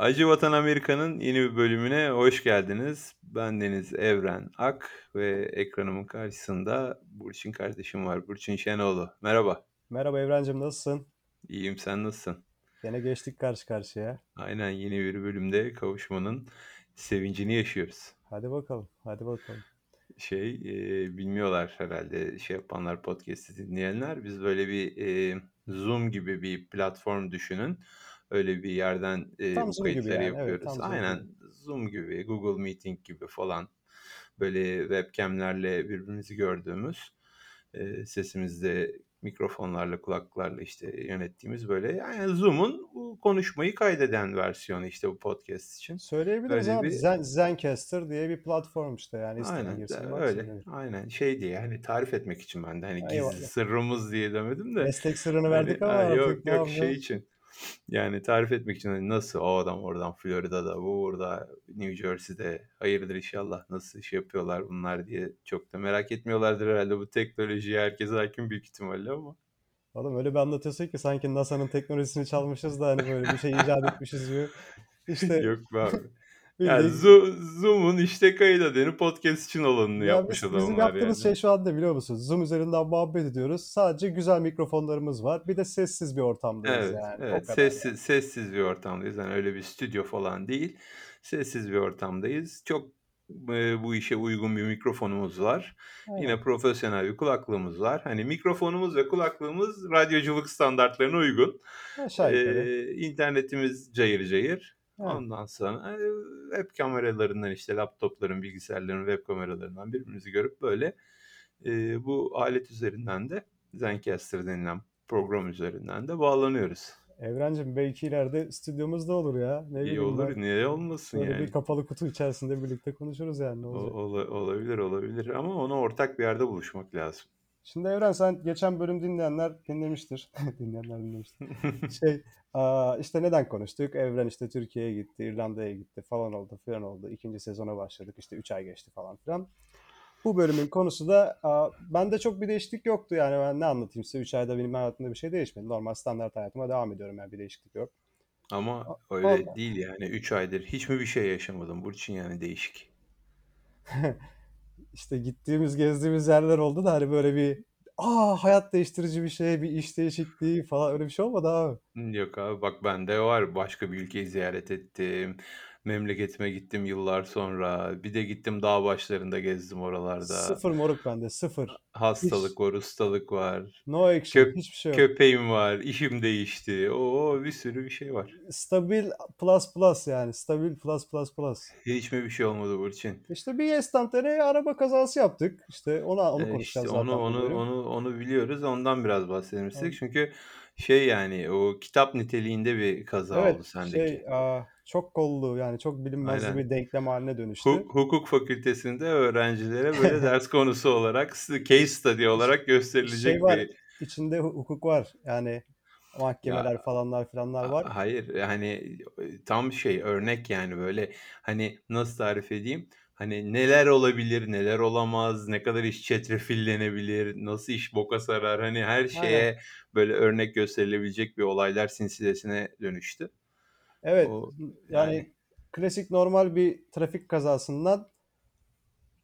Acı Vatan Amerika'nın yeni bir bölümüne hoş geldiniz. Ben Deniz Evren Ak ve ekranımın karşısında Burçin kardeşim var. Burçin Şenoğlu. Merhaba. Merhaba Evrencim nasılsın? İyiyim sen nasılsın? Yine geçtik karşı karşıya. Aynen yeni bir bölümde kavuşmanın sevincini yaşıyoruz. Hadi bakalım, hadi bakalım. Şey e, bilmiyorlar herhalde şey yapanlar podcast'i dinleyenler. Biz böyle bir e, Zoom gibi bir platform düşünün. Öyle bir yerden e, Tam bu Zoom kayıtları yani. Evet, yapıyoruz. Zoom Aynen. Zoom gibi, Google Meeting gibi falan. Böyle webcamlerle birbirimizi gördüğümüz, e, sesimizde mikrofonlarla, kulaklıklarla işte yönettiğimiz böyle yani Zoom'un konuşmayı kaydeden versiyonu işte bu podcast için. Söyleyebiliriz Öyle abi. bir Zen, Zencaster diye bir platform işte yani Aynen girsin öyle. denir. Aynen şey diye hani tarif etmek için ben de hani gizli Eyvallah. sırrımız diye demedim de Meslek sırrını hani verdik ama ha, artık yok yok şey için yani tarif etmek için hani nasıl? O adam oradan Florida'da bu burada New Jersey'de. Hayırdır inşallah nasıl iş yapıyorlar bunlar? diye çok da merak etmiyorlardır herhalde bu teknolojiye herkes hakim büyük ihtimalle ama. Oğlum öyle bir anlatıyorsun ki sanki NASA'nın teknolojisini çalmışız da hani böyle bir şey icat etmişiz gibi. İşte yok be abi. Yani Zoom'un işte kayıt edeni podcast için olanını Ya yapmış biz, bizim yaptığımız yani. şey şu anda biliyor musun? Zoom üzerinden muhabbet ediyoruz. Sadece güzel mikrofonlarımız var. Bir de sessiz bir ortamdayız Evet, yani. Evet. kadar yani. Sessiz, sessiz bir ortamdayız. Yani öyle bir stüdyo falan değil. Sessiz bir ortamdayız. Çok e, bu işe uygun bir mikrofonumuz var. Aynen. Yine profesyonel bir kulaklığımız var. Hani mikrofonumuz ve kulaklığımız radyoculuk standartlarına uygun. Aşağı yukarı. Ee, internetimiz cayır cayır. Evet. Ondan sonra web kameralarından işte laptopların, bilgisayarların web kameralarından birbirimizi görüp böyle e, bu alet üzerinden de Zencastr denilen program üzerinden de bağlanıyoruz. Evrencim belki ileride stüdyomuzda olur ya. Ne İyi olur, ben. niye olmasın Böyle bir yani? kapalı kutu içerisinde birlikte konuşuruz yani ne O, olacak. ola- olabilir, olabilir ama onu ortak bir yerde buluşmak lazım. Şimdi Evren sen geçen bölüm dinleyenler dinlemiştir. Dinleyenler dinlemiştir. Şey aa, işte neden konuştuk? Evren işte Türkiye'ye gitti, İrlanda'ya gitti falan oldu filan oldu. İkinci sezona başladık işte 3 ay geçti falan filan. Bu bölümün konusu da aa, bende çok bir değişiklik yoktu yani ben ne anlatayım size 3 ayda benim hayatımda bir şey değişmedi. Normal standart hayatıma devam ediyorum yani bir değişiklik yok. Ama öyle Oldu. değil yani. 3 aydır hiç mi bir şey yaşamadım? Burçin yani değişik. İşte gittiğimiz gezdiğimiz yerler oldu da hani böyle bir aa hayat değiştirici bir şey, bir iş değişikliği falan öyle bir şey olmadı abi. Yok abi bak bende var. Başka bir ülkeyi ziyaret ettim. Memleketime gittim yıllar sonra. Bir de gittim dağ başlarında gezdim oralarda. Sıfır moruk bende sıfır. Hiç Hastalık var, ustalık var. no action Köp hiçbir şey yok. köpeğim var, işim değişti. Oo bir sürü bir şey var. Stabil plus plus yani stabil plus plus plus. Hiç mi bir şey olmadı Burçin? İşte bir estantere araba kazası yaptık. İşte ona onu E, işte konuşacağız onu zaten onu onu onu biliyoruz. Ondan biraz bahsedelim istedik. Çünkü şey yani o kitap niteliğinde bir kaza Evet oldu sendeki. şey aa, çok kollu yani çok bilinmezli Aynen. bir denklem haline dönüştü. Huk- Hukuk fakültesinde öğrencilere böyle ders konusu olarak, case study olarak Şey gösterilecek var bir içinde hu- hukuk var yani ya mahkemeler falanlar filanlar var. hayır yani tam şey örnek yani böyle hani nasıl tarif edeyim? Hani neler olabilir, neler olamaz, ne kadar iş çetrefillenebilir, nasıl iş boka sarar hani her Aynen. şeye böyle örnek gösterilebilecek bir olaylar silsilesine dönüştü. Evet O yani yani klasik normal bir trafik kazasından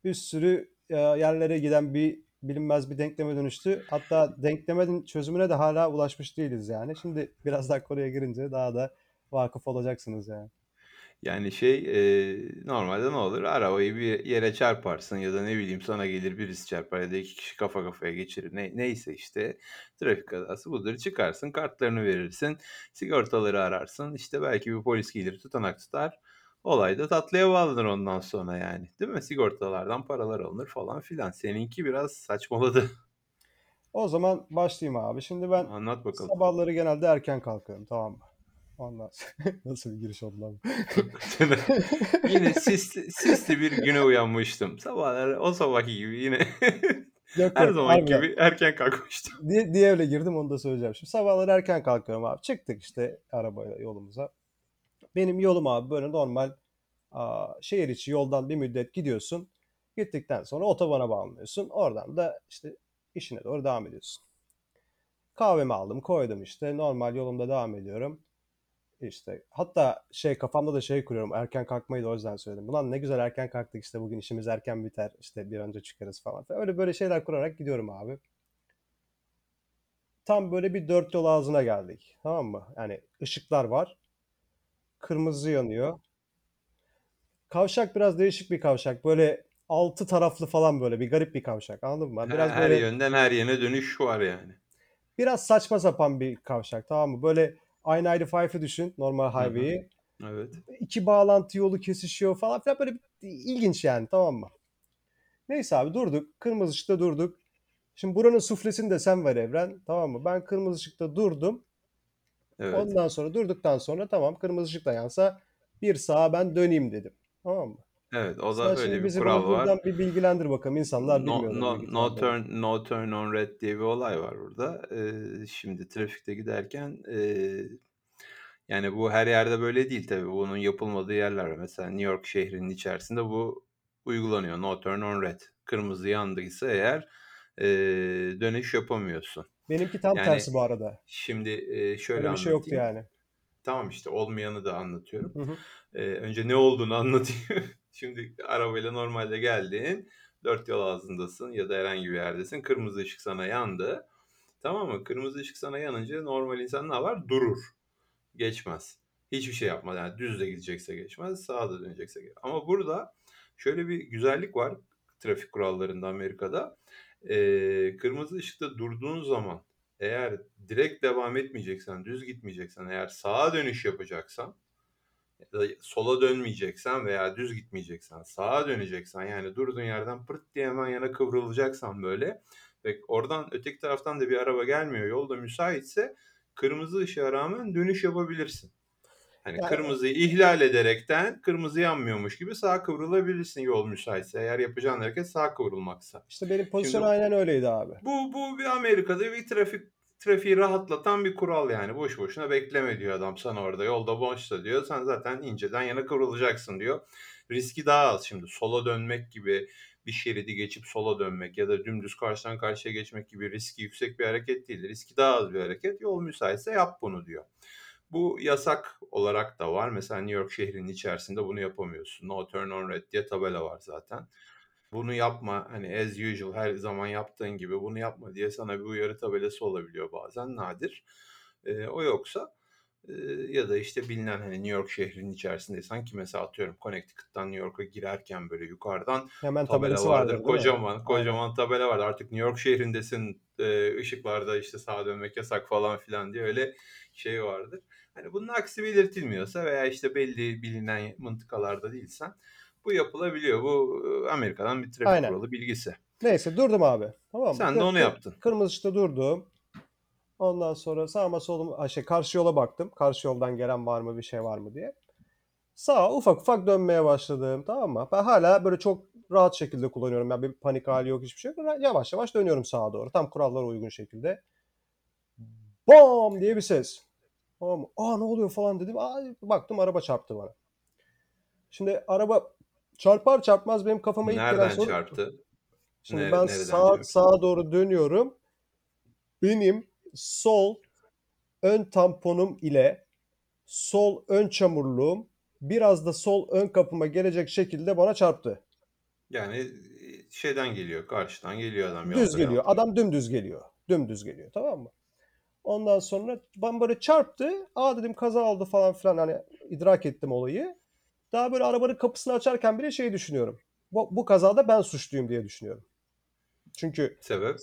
bir sürü e, yerlere giden bir bilinmez bir denkleme dönüştü. Hatta denklemin çözümüne de hala ulaşmış değiliz yani. Şimdi biraz daha konuya girince daha da vakıf olacaksınız yani. Yani şey e, normalde ne olur? Arabayı bir yere çarparsın ya da ne bileyim sana gelir birisi çarpar ya da iki kişi kafa kafaya geçirir. Ne, neyse işte trafik kazası budur. Çıkarsın kartlarını verirsin. Sigortaları ararsın. işte belki bir polis gelir tutanak tutar. Olay da tatlıya bağlanır ondan sonra yani. Değil mi? Sigortalardan paralar alınır falan filan. Seninki biraz saçmaladı. O zaman başlayayım abi. Şimdi ben Anlat bakalım. sabahları genelde erken kalkıyorum tamam mı? Sonra nasıl bir giriş oldu lan? bu? Yine sisli, sisli bir güne uyanmıştım. Sabahlar o sabahki gibi yine Yok her harbiden. gibi erken kalkmıştım. Diye, diye öyle girdim onu da söyleyeceğim. Şimdi sabahları erken kalkıyorum abi. Çıktık işte arabayla yolumuza. Benim yolum abi böyle normal aa, şehir içi yoldan bir müddet gidiyorsun. Gittikten sonra otobana bağlanıyorsun. Oradan da işte işine doğru devam ediyorsun. Kahvemi aldım koydum işte normal yolumda devam ediyorum. İşte hatta şey kafamda da şey kuruyorum. Erken kalkmayı da o yüzden söyledim. Ulan ne güzel erken kalktık işte bugün işimiz erken biter. işte bir önce çıkarız falan. Öyle böyle şeyler kurarak gidiyorum abi. Tam böyle bir dört yol ağzına geldik. Tamam mı? Yani ışıklar var. Kırmızı yanıyor. Kavşak biraz değişik bir kavşak. Böyle altı taraflı falan böyle bir garip bir kavşak. Anladın mı? Biraz her böyle yönden her yöne dönüş var yani. biraz saçma sapan bir kavşak. Tamam mı? Böyle I-95'ı düşün. Normal highway'i. Evet. iki bağlantı yolu kesişiyor falan filan böyle ilginç yani tamam mı? Neyse abi durduk. Kırmızı ışıkta durduk. Şimdi buranın suflesini de sen ver Evren. Tamam mı? Ben kırmızı ışıkta durdum. Evet. Ondan sonra durduktan sonra tamam kırmızı ışık da yansa bir sağa ben döneyim dedim. Tamam mı? Evet. O Sen da şimdi öyle bir bizi kural bunu var. buradan bir bilgilendir bakalım. İnsanlar No, bilmiyorlar. no, büyük no ihtimalle. turn no turn on red diye bir olay var burada. Ee, şimdi trafikte giderken e, yani bu her yerde böyle değil tabii. Bunun yapılmadığı yerler var. Mesela New York şehrinin içerisinde bu uygulanıyor. No turn on red. Kırmızı yandıysa eğer e, dönüş yapamıyorsun. Benimki tam Yani tersi bu arada. şimdi e, şöyle Öyle bir şey yoktu anlatayım. yani. Tamam işte olmayanı da anlatıyorum. Hı hı. Ee, önce ne olduğunu anlatayım. Şimdi arabayla normalde geldin. Dört yol ağzındasın ya da herhangi bir yerdesin. Kırmızı ışık sana yandı. Tamam mı? Kırmızı ışık sana yanınca normal insan ne yapar? Durur. Geçmez. Hiçbir şey yapmaz. Yani düz de gidecekse geçmez. Sağa da dönecekse geçmez. Ama burada şöyle bir güzellik var trafik kurallarında Amerika'da. Ee, kırmızı ışıkta durduğun zaman eğer direkt devam etmeyeceksen, düz gitmeyeceksen, eğer sağa dönüş yapacaksan ya da sola dönmeyeceksen veya düz gitmeyeceksen, sağa döneceksen yani durduğun yerden pırt diye hemen yana kıvrılacaksan böyle ve oradan öteki taraftan da bir araba gelmiyor, yolda müsaitse kırmızı ışığa rağmen dönüş yapabilirsin. Hani Yani kırmızıyı ihlal ederekten kırmızı yanmıyormuş gibi sağa kıvrılabilirsin yol müsaitse. Eğer yapacağın hareket sağa kıvrılmaksa. işte benim pozisyon Şimdi aynen öyleydi abi. bu bu bir Amerika'da bir trafik trafiği rahatlatan bir kural yani. Boş boşuna bekleme diyor adam sana orada. Yolda boşsa diyor. Sen zaten inceden yana kıvrılacaksın diyor. Riski daha az şimdi. Sola dönmek gibi bir şeridi geçip sola dönmek ya da dümdüz karşıdan karşıya geçmek gibi riski yüksek bir hareket değil. Riski daha az bir hareket. Yol müsaitse yap bunu diyor. Bu yasak olarak da var. Mesela New York şehrinin içerisinde bunu yapamıyorsun. No turn on red diye tabela var zaten. Bunu yapma hani as usual her zaman yaptığın gibi bunu yapma diye sana bir uyarı tabelası olabiliyor bazen nadir. Ee, o yoksa e, ya da işte bilinen hani New York şehrinin içerisindeysen ki mesela atıyorum Connecticut'tan New York'a girerken böyle yukarıdan Hemen tabela tabelası vardır. vardır mi? Kocaman Aynen. kocaman tabela vardır. Artık New York şehrindesin e, ışıklarda işte sağa dönmek yasak falan filan diye öyle şey vardır. Hani bunun aksi belirtilmiyorsa veya işte belli bilinen mıntıkalarda değilsen bu yapılabiliyor. Bu Amerika'dan bir trafik Aynen. kuralı bilgisi. Neyse durdum abi. Tamam mı? Sen de onu yaptın. Kırmızı ışıkta durdum. Ondan sonra sağıma soluma şey karşı yola baktım. Karşı yoldan gelen var mı bir şey var mı diye. Sağa ufak ufak dönmeye başladım. Tamam mı? Ben hala böyle çok rahat şekilde kullanıyorum. Yani bir panik hali yok hiçbir şey yok. Yavaş yavaş dönüyorum sağa doğru. Tam kurallara uygun şekilde. Bam diye bir ses. Tamam mı? Aa ne oluyor falan dedim. Aa, baktım araba çarptı bana. Şimdi araba çarpar çarpmaz benim kafama ilk gelen Nereden soru çarptı? Şimdi Nere- ben sağ, çarptı? sağa doğru dönüyorum. Benim sol ön tamponum ile sol ön çamurluğum biraz da sol ön kapıma gelecek şekilde bana çarptı. Yani e, şeyden geliyor, karşıdan geliyor adam Düz geliyor. yolda. Adam dümdüz geliyor. Dümdüz geliyor tamam mı? Ondan sonra böyle çarptı. Aa dedim kaza oldu falan filan hani idrak ettim olayı. Daha böyle arabanın kapısını açarken bile şey düşünüyorum. Bu, bu kazada ben suçluyum diye düşünüyorum. Çünkü Sebep?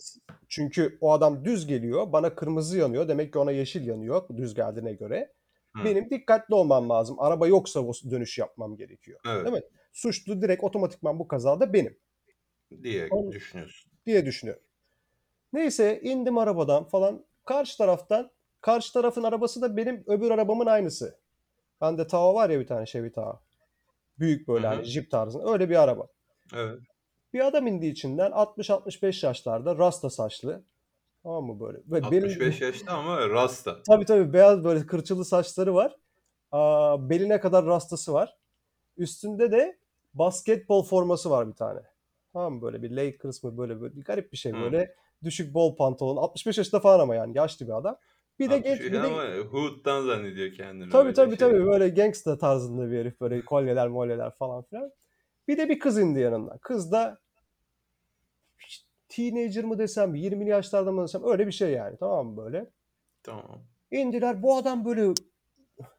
Çünkü o adam düz geliyor, bana kırmızı yanıyor. Demek ki ona yeşil yanıyor düz geldiğine göre. Hı. Benim dikkatli olmam lazım. Araba yoksa dönüş yapmam gerekiyor. Evet. Değil mi? Suçlu direkt otomatikman bu kazada benim diye On- düşünüyorsun. diye düşünüyorum. Neyse indim arabadan falan. Karşı taraftan, karşı tarafın arabası da benim öbür arabamın aynısı. Bende Tahoe var ya bir tane Chevy Tahoe. Büyük böyle Hı hı. hani Jeep tarzında. Öyle bir araba. Evet. Bir adam indi içinden 60-65 yaşlarda rasta saçlı. Tamam mı böyle? Benim- 65 yaşta ama rasta. Tabii tabii beyaz böyle kırçılı saçları var. Aa, beline kadar rastası var. Üstünde de basketbol forması var bir tane. Tamam mı böyle bir Lakers mı böyle böyle bir garip bir şey Hı. böyle. Düşük bol pantolon. 65 yaşında falan ama yani yaşlı bir adam. Bir de 63 genç bir de ama Hood'dan zannediyor kendini Tabii tabii şey. tabii böyle gangsta tarzında bir herif böyle kolyeler molyeler falan filan. Bir de bir kız indi yanından. Kız da teenager mı desem 20'li yaşlarda mı desem öyle bir şey yani tamam mı böyle. Tamam. İndiler bu adam böyle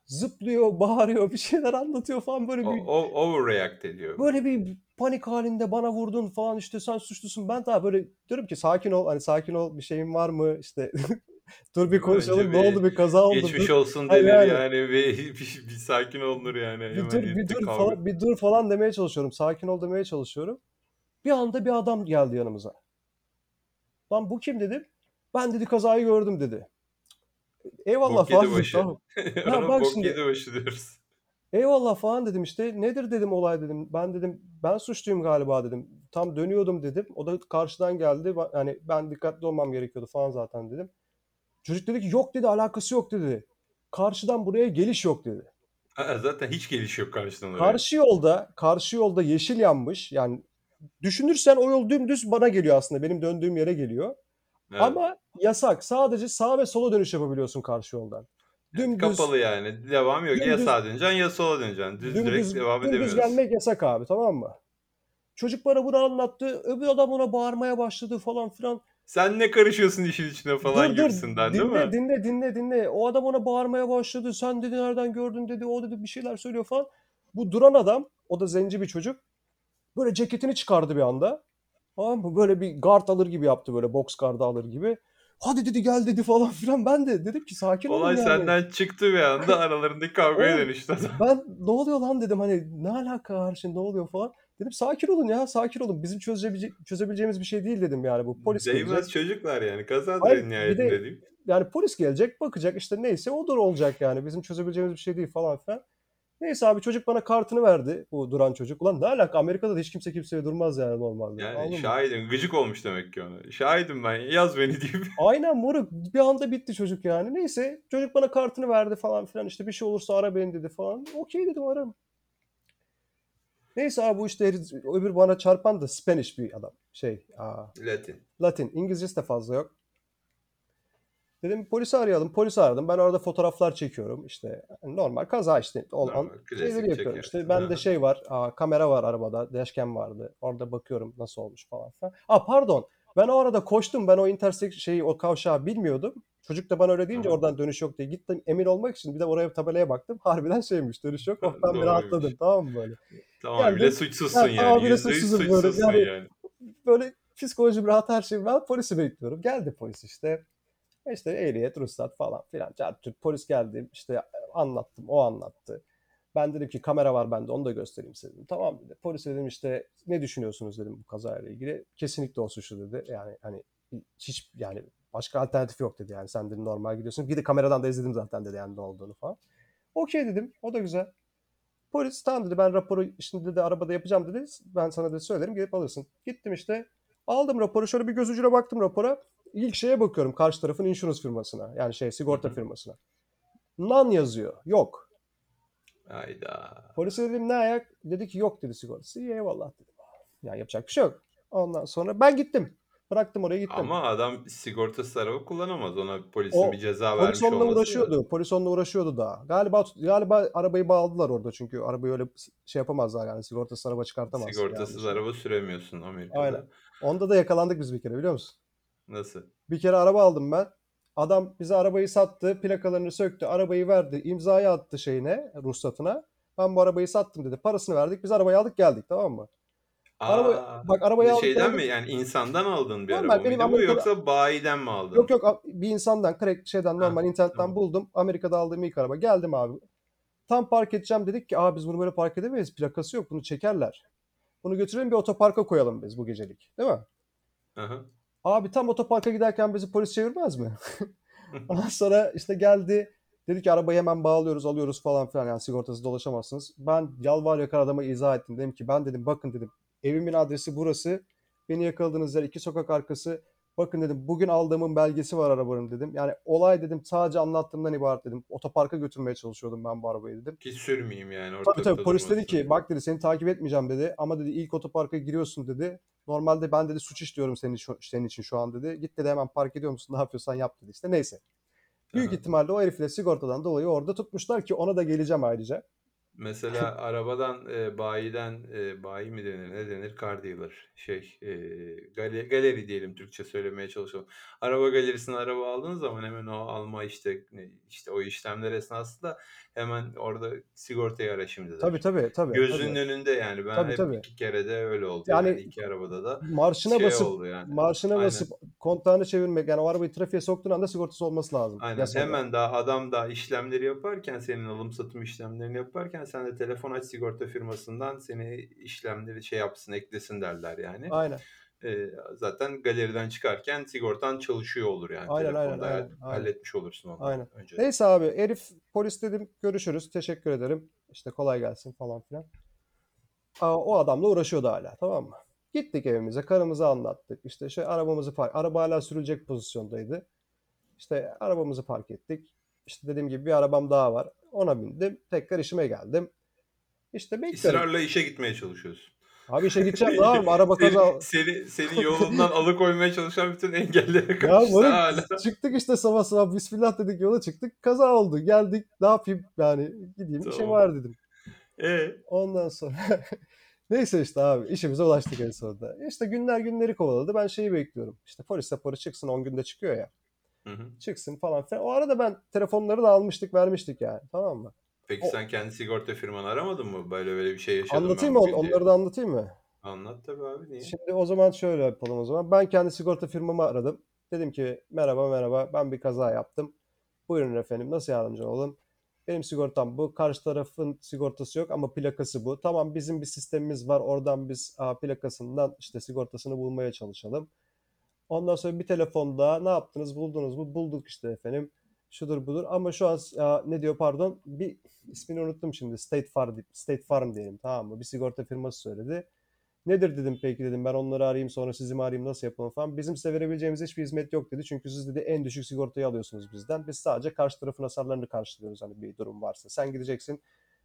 zıplıyor, bağırıyor, bir şeyler anlatıyor falan böyle bir o, overreact ediyor. böyle bir panik halinde bana vurdun falan işte sen suçlusun. Ben daha böyle diyorum ki sakin ol hani sakin ol bir şeyin var mı işte dur bir konuşalım Önce ne bir oldu bir kaza oldu. Geçmiş dur. olsun Hayır denir yani. yani, ve bir, bir sakin olunur yani. bir Hemen dur bir dur kavga. falan bir dur falan demeye çalışıyorum. Sakin ol demeye çalışıyorum. Bir anda bir adam geldi yanımıza. Lan bu kim dedim. Ben dedi kazayı gördüm dedi. Eyvallah Bok falan başı. Tamam. Ya bak bok şimdi yedi başı diyoruz. eyvallah falan dedim işte. Nedir dedim olay dedim. Ben dedim ben suçluyum galiba dedim. Tam dönüyordum dedim. O da karşıdan geldi. Yani ben dikkatli olmam gerekiyordu falan zaten dedim. Çocuk dedi ki yok dedi alakası yok dedi. Karşıdan buraya geliş yok dedi. Aa, Zaten hiç geliş yok karşıdan oraya. Karşı yolda, karşı yolda yeşil yanmış. Yani düşünürsen o yol dümdüz bana geliyor aslında. Benim döndüğüm yere geliyor. Evet. Ama yasak. Sadece sağa ve sola dönüş yapabiliyorsun karşı yoldan. Dümdüz kapalı yani. Devam yok. Ya dümdüz sağa döneceksin ya sola döneceksin. Düz direkt dümdüz devam dümdüz edemiyorsun. gelmek yasak abi tamam mı? Çocuk bana bunu anlattı. Öbür adam ona bağırmaya başladı falan filan. Sen ne karışıyorsun işin içine falan Dur dur gibisinden değil dinle mi? dinle dinle dinle. O adam ona bağırmaya başladı. Sen dedi nereden gördün dedi. O dedi bir şeyler söylüyor falan. Bu duran adam o da zenci bir çocuk. Böyle ceketini çıkardı bir anda. Tamam mı? Böyle bir guard alır gibi yaptı böyle box guard'ı alır gibi. Hadi dedi gel dedi falan filan. Ben de dedim ki sakin olun Olay yani. senden çıktı bir anda aralarındaki kavgaya dönüştü ben ne oluyor lan dedim hani ne alaka var şimdi ne oluyor falan. Dedim sakin olun ya sakin olun. Bizim çözebilece çözebileceğimiz bir şey değil dedim yani bu. Polis Değmez gelecek. çocuklar yani. Bir nihayetinde de diyeyim. yani polis gelecek bakacak işte neyse odur olacak yani. Bizim çözebileceğimiz bir şey değil falan filan. Neyse abi çocuk bana kartını verdi bu duran çocuk. Ulan ne alaka Amerika'da da hiç kimse kimseye durmaz yani normalde. Yani Anladın mı? şahidim. Gıcık olmuş demek ki ona. Şahidim ben. Yaz beni deyip. Aynen moruk bir anda bitti çocuk yani. Neyse çocuk bana kartını verdi falan filan işte bir şey olursa ara beni dedi falan. Okey dedim ararım. Neyse abi bu işte öbür bana çarpan da Spanish bir adam. Şey aa, Latin. Latin. İngilizcesi de fazla yok. Dedim polisi arayalım. Polisi aradım. Ben orada fotoğraflar çekiyorum. İşte normal kaza işte olan şeyleri yapıyorum. İşte bende Aha. şey var. Aa, kamera var arabada. Dashcam vardı. Orada bakıyorum nasıl olmuş falan filan. Aa pardon. Ben o arada koştum. Ben o intersek şeyi o kavşağı bilmiyordum. Çocuk da bana öyle deyince Aha. oradan dönüş yok diye gittim emin olmak için bir de oraya tabelaya baktım. Harbiden şeymiş dönüş yok. Oh ben bir rahatladım Doğruymuş. tamam mı böyle. Tamam bile Geldim. suçsuzsun Ya, yani. tamamıyla suçsuzum böyle. Yani yani. böyle psikolojim rahat her şey. Ben polisi bekliyorum. Geldi polis işte. İşte ehliyet, ruhsat falan filan. Çarptı. Polis geldi. işte anlattım. O anlattı. Ben dedim ki kamera var bende onu da göstereyim size dedim. Tamam dedi. Polise dedim işte ne düşünüyorsunuz dedim bu kazayla ilgili. Kesinlikle o suçlu dedi. Yani hani hiç yani başka alternatif yok dedi yani sen dedi normal gidiyorsun. Bir de kameradan da izledim zaten dedi yani ne olduğunu falan. Okey dedim. O da güzel. Polis tamam dedi ben raporu şimdi dedi arabada yapacağım dedi. Ben sana dedi söylerim gelip alırsın. Gittim işte aldım raporu şöyle bir göz ucuyla baktım rapora. İlk şeye bakıyorum karşı tarafın insurance firmasına. Yani şey sigorta hı. firmasına. None yazıyor. Yok. Hayda. Polise dedim ne ayak? Dedi ki yok dedi sigortası. İyi eyvallah dedim. Yani yapacak bir şey yok. Ondan sonra ben gittim. Bıraktım oraya gittim. Ama adam sigortasız araba kullanamaz. Ona polisin bir O ceza polis vermiş onunla olması uğraşıyordu. Polis onunla uğraşıyordu daha. Galiba galiba arabayı bağladılar orada çünkü arabayı öyle şey yapamazlar yani sigortasız araba çıkartamazsın yani sigortasız dışarı. araba süremiyorsun Aynen. Amerika'da. Onda da yakalandık biz bir kere biliyor musun? Nasıl? Bir kere araba aldım ben. Adam bize arabayı sattı, plakalarını söktü, arabayı verdi, imzayı attı şeyine, ruhsatına. Ben bu arabayı sattım dedi. Parasını verdik. Biz arabayı aldık geldik tamam mı? Araba Aa, bak arabayı aldık şeyden mi yani insandan aldığın bir araba Normal benim mıydı bu Amerika'da yoksa bayiden mi yok aldın? yok a- bir insandan crack şeyden normal internetten tamam. buldum. Amerika'da aldığım ilk araba. Geldim abi. Tam park edeceğim dedik ki Aa biz bunu böyle park edemeyiz. Plakası yok. Bunu çekerler. Bunu götürelim bir otoparka koyalım biz bu gecelik. Değil mi? Aha. Abi tam otoparka giderken bizi polis çevirmez mi? Ondan sonra işte geldi. Dedi ki arabayı hemen bağlıyoruz, alıyoruz falan filan. Yani sigortası dolaşamazsınız. Ben yalvar yakar adama izah ettim. Dedim ki ben dedim bakın dedim evimin adresi burası. Beni yakaladığınız yer iki sokak arkası. Bakın dedim bugün aldığımın belgesi var arabanın dedim. Yani olay dedim sadece anlattığımdan ibaret dedim. Otoparka götürmeye çalışıyordum ben bu arabayı dedim. Ki sürmeyeyim yani Tabii tabii ortalıkta polis dedi ki bak dedi seni takip etmeyeceğim dedi. Ama dedi ilk otoparka giriyorsun dedi. Normalde ben dedi suç işliyorum senin, senin için şu an dedi. Git dedi hemen park ediyor musun ne yapıyorsan yap dedi işte neyse. Büyük Aha. ihtimalle o herifle sigortadan dolayı orada tutmuşlar ki ona da geleceğim ayrıca. Mesela arabadan e, bayiden e, bayi mi denir ne denir car dealer şey e, gale- galeri diyelim Türkçe söylemeye çalışalım. Araba galerisine araba aldığınız zaman hemen o alma işte işte o işlemler esnasında hemen orada sigortayı ara şimdi Tabii tabii tabii. Gözünün tabii. önünde yani ben Tabii, hep tabii. iki kere de öyle oldu yani, Yani iki arabada da marşına şey basıp oldu yani. marşına Aynen. basıp kontağını çevirmek yani o arabayı trafiğe soktuğun anda sigortası olması lazım. Aynen. Yasada. Hemen daha adam da işlemleri yaparken senin alım satım işlemlerini yaparken sen de telefon aç sigorta firmasından seni işlemleri şey yapsın eklesin derler yani. Aynen. Ee, zaten galeriden çıkarken sigortan çalışıyor olur yani Aynen, telefonda aynen, aynen. halletmiş olursun onu Aynen. önce. Neyse abi herif polis dedim görüşürüz teşekkür ederim işte kolay gelsin falan filan. Aa, o adamla uğraşıyordu hala tamam mı? Gittik evimize karımıza anlattık işte şey arabamızı park araba hala sürülecek pozisyondaydı. İşte arabamızı park ettik. İşte dediğim gibi bir arabam daha var. Ona bindim. Tekrar işime geldim. İşte bekliyorum. Israrla işe gitmeye çalışıyorsun. Abi işe gideceğim ne yapayım? Araba kaza... Seni, seni, yolundan alıkoymaya çalışan bütün engellere karşı hala. çıktık işte sabah sabah bismillah dedik yola çıktık. Kaza oldu. Geldik ne yapayım yani gideyim işim Tamam. var dedim. E, Ondan sonra neyse işte abi işimize ulaştık en sonunda. İşte günler günleri kovaladı. Ben şeyi bekliyorum. İşte polis raporu çıksın 10 günde çıkıyor ya. hı hı. Çıksın falan filan. O arada ben telefonları da almıştık vermiştik yani tamam mı? Peki O- sen kendi sigorta firmanı aramadın mı? Böyle böyle bir şey yaşadım Anlatayım mı? bugün diye. Onları da anlatayım mı? Anlat tabii abi niye? Şimdi o zaman şöyle yapalım o zaman. Ben kendi sigorta firmamı aradım. Dedim ki merhaba merhaba ben bir kaza yaptım. Buyurun efendim nasıl yardımcı olalım? Benim sigortam bu. Karşı tarafın sigortası yok ama plakası bu. Tamam bizim bir sistemimiz var. Oradan biz aa, plakasından işte sigortasını bulmaya çalışalım. Ondan sonra bir telefonda ne yaptınız buldunuz mu? Bulduk işte efendim. Şudur budur ama şu an aa, ne diyor pardon bir ismini unuttum şimdi. State Farm, State Farm diyelim tamam mı? Bir sigorta firması söyledi. Nedir dedim peki dedim ben onları arayayım sonra sizi mi arayayım nasıl yapalım falan. Bizim size verebileceğimiz hiçbir hizmet yok dedi. Çünkü siz dedi en düşük sigortayı alıyorsunuz bizden. Biz sadece karşı tarafın hasarlarını karşılıyoruz hani bir durum varsa. Sen gideceksin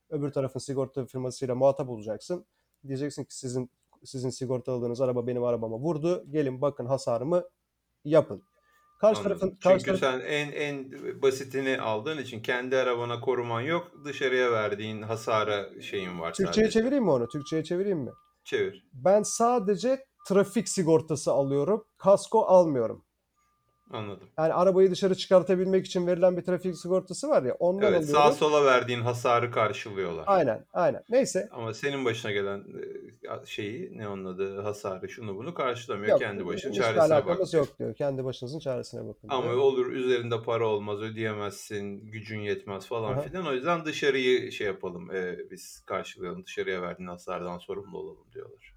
öbür tarafın sigorta firmasıyla muhatap olacaksın. Diyeceksin ki sizin sizin sigortaladığınız araba benim arabama vurdu. Gelin bakın hasarımı yapın. Karşı Anladım. tarafın karşı Çünkü taraf- sen en en basitini aldığın için kendi arabana koruman yok. Dışarıya verdiğin hasara şeyin var Türkçe'ye sadece. çevireyim mi onu? Türkçe'ye çevireyim mi? Çevir. Ben sadece trafik sigortası alıyorum. Kasko almıyorum. Anladım. Yani arabayı dışarı çıkartabilmek için verilen bir trafik sigortası var ya ondan Evet, sağa alıyorum. sola verdiğin hasarı karşılıyorlar. Aynen, aynen. Neyse. Ama senin başına gelen e, şeyi ne onun adı hasarı şunu bunu karşılamıyor. Yok, Kendi başının çaresine bak. yok diyor. Kendi başınızın çaresine bakın Ama diyor. olur üzerinde para olmaz, ödeyemezsin, gücün yetmez falan Aha. filan. O yüzden dışarıyı şey yapalım, e, biz karşılayalım, dışarıya verdiğin hasardan sorumlu olalım diyorlar.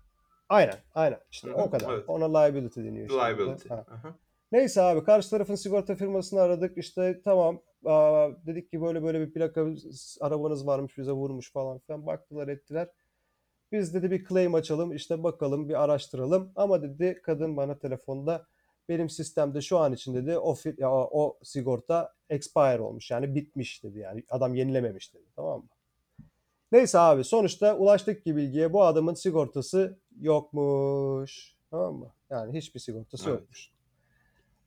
Aynen, aynen. İşte Hı o kadar. evet. Ona liability deniyor işte. Liability. Ha. Aha. Neyse abi karşı tarafın sigorta firmasını aradık. İşte tamam aa, dedik ki böyle böyle bir plaka arabanız varmış bize vurmuş falan filan. Baktılar ettiler. Biz dedi bir claim açalım işte bakalım bir araştıralım. Ama dedi kadın bana telefonda benim sistemde şu an için dedi o, ya, o sigorta expire olmuş yani bitmiş dedi yani adam yenilememiş dedi tamam mı? Neyse abi sonuçta ulaştık ki bilgiye bu adamın sigortası yokmuş tamam mı? Yani hiçbir sigortası Evet. yokmuş.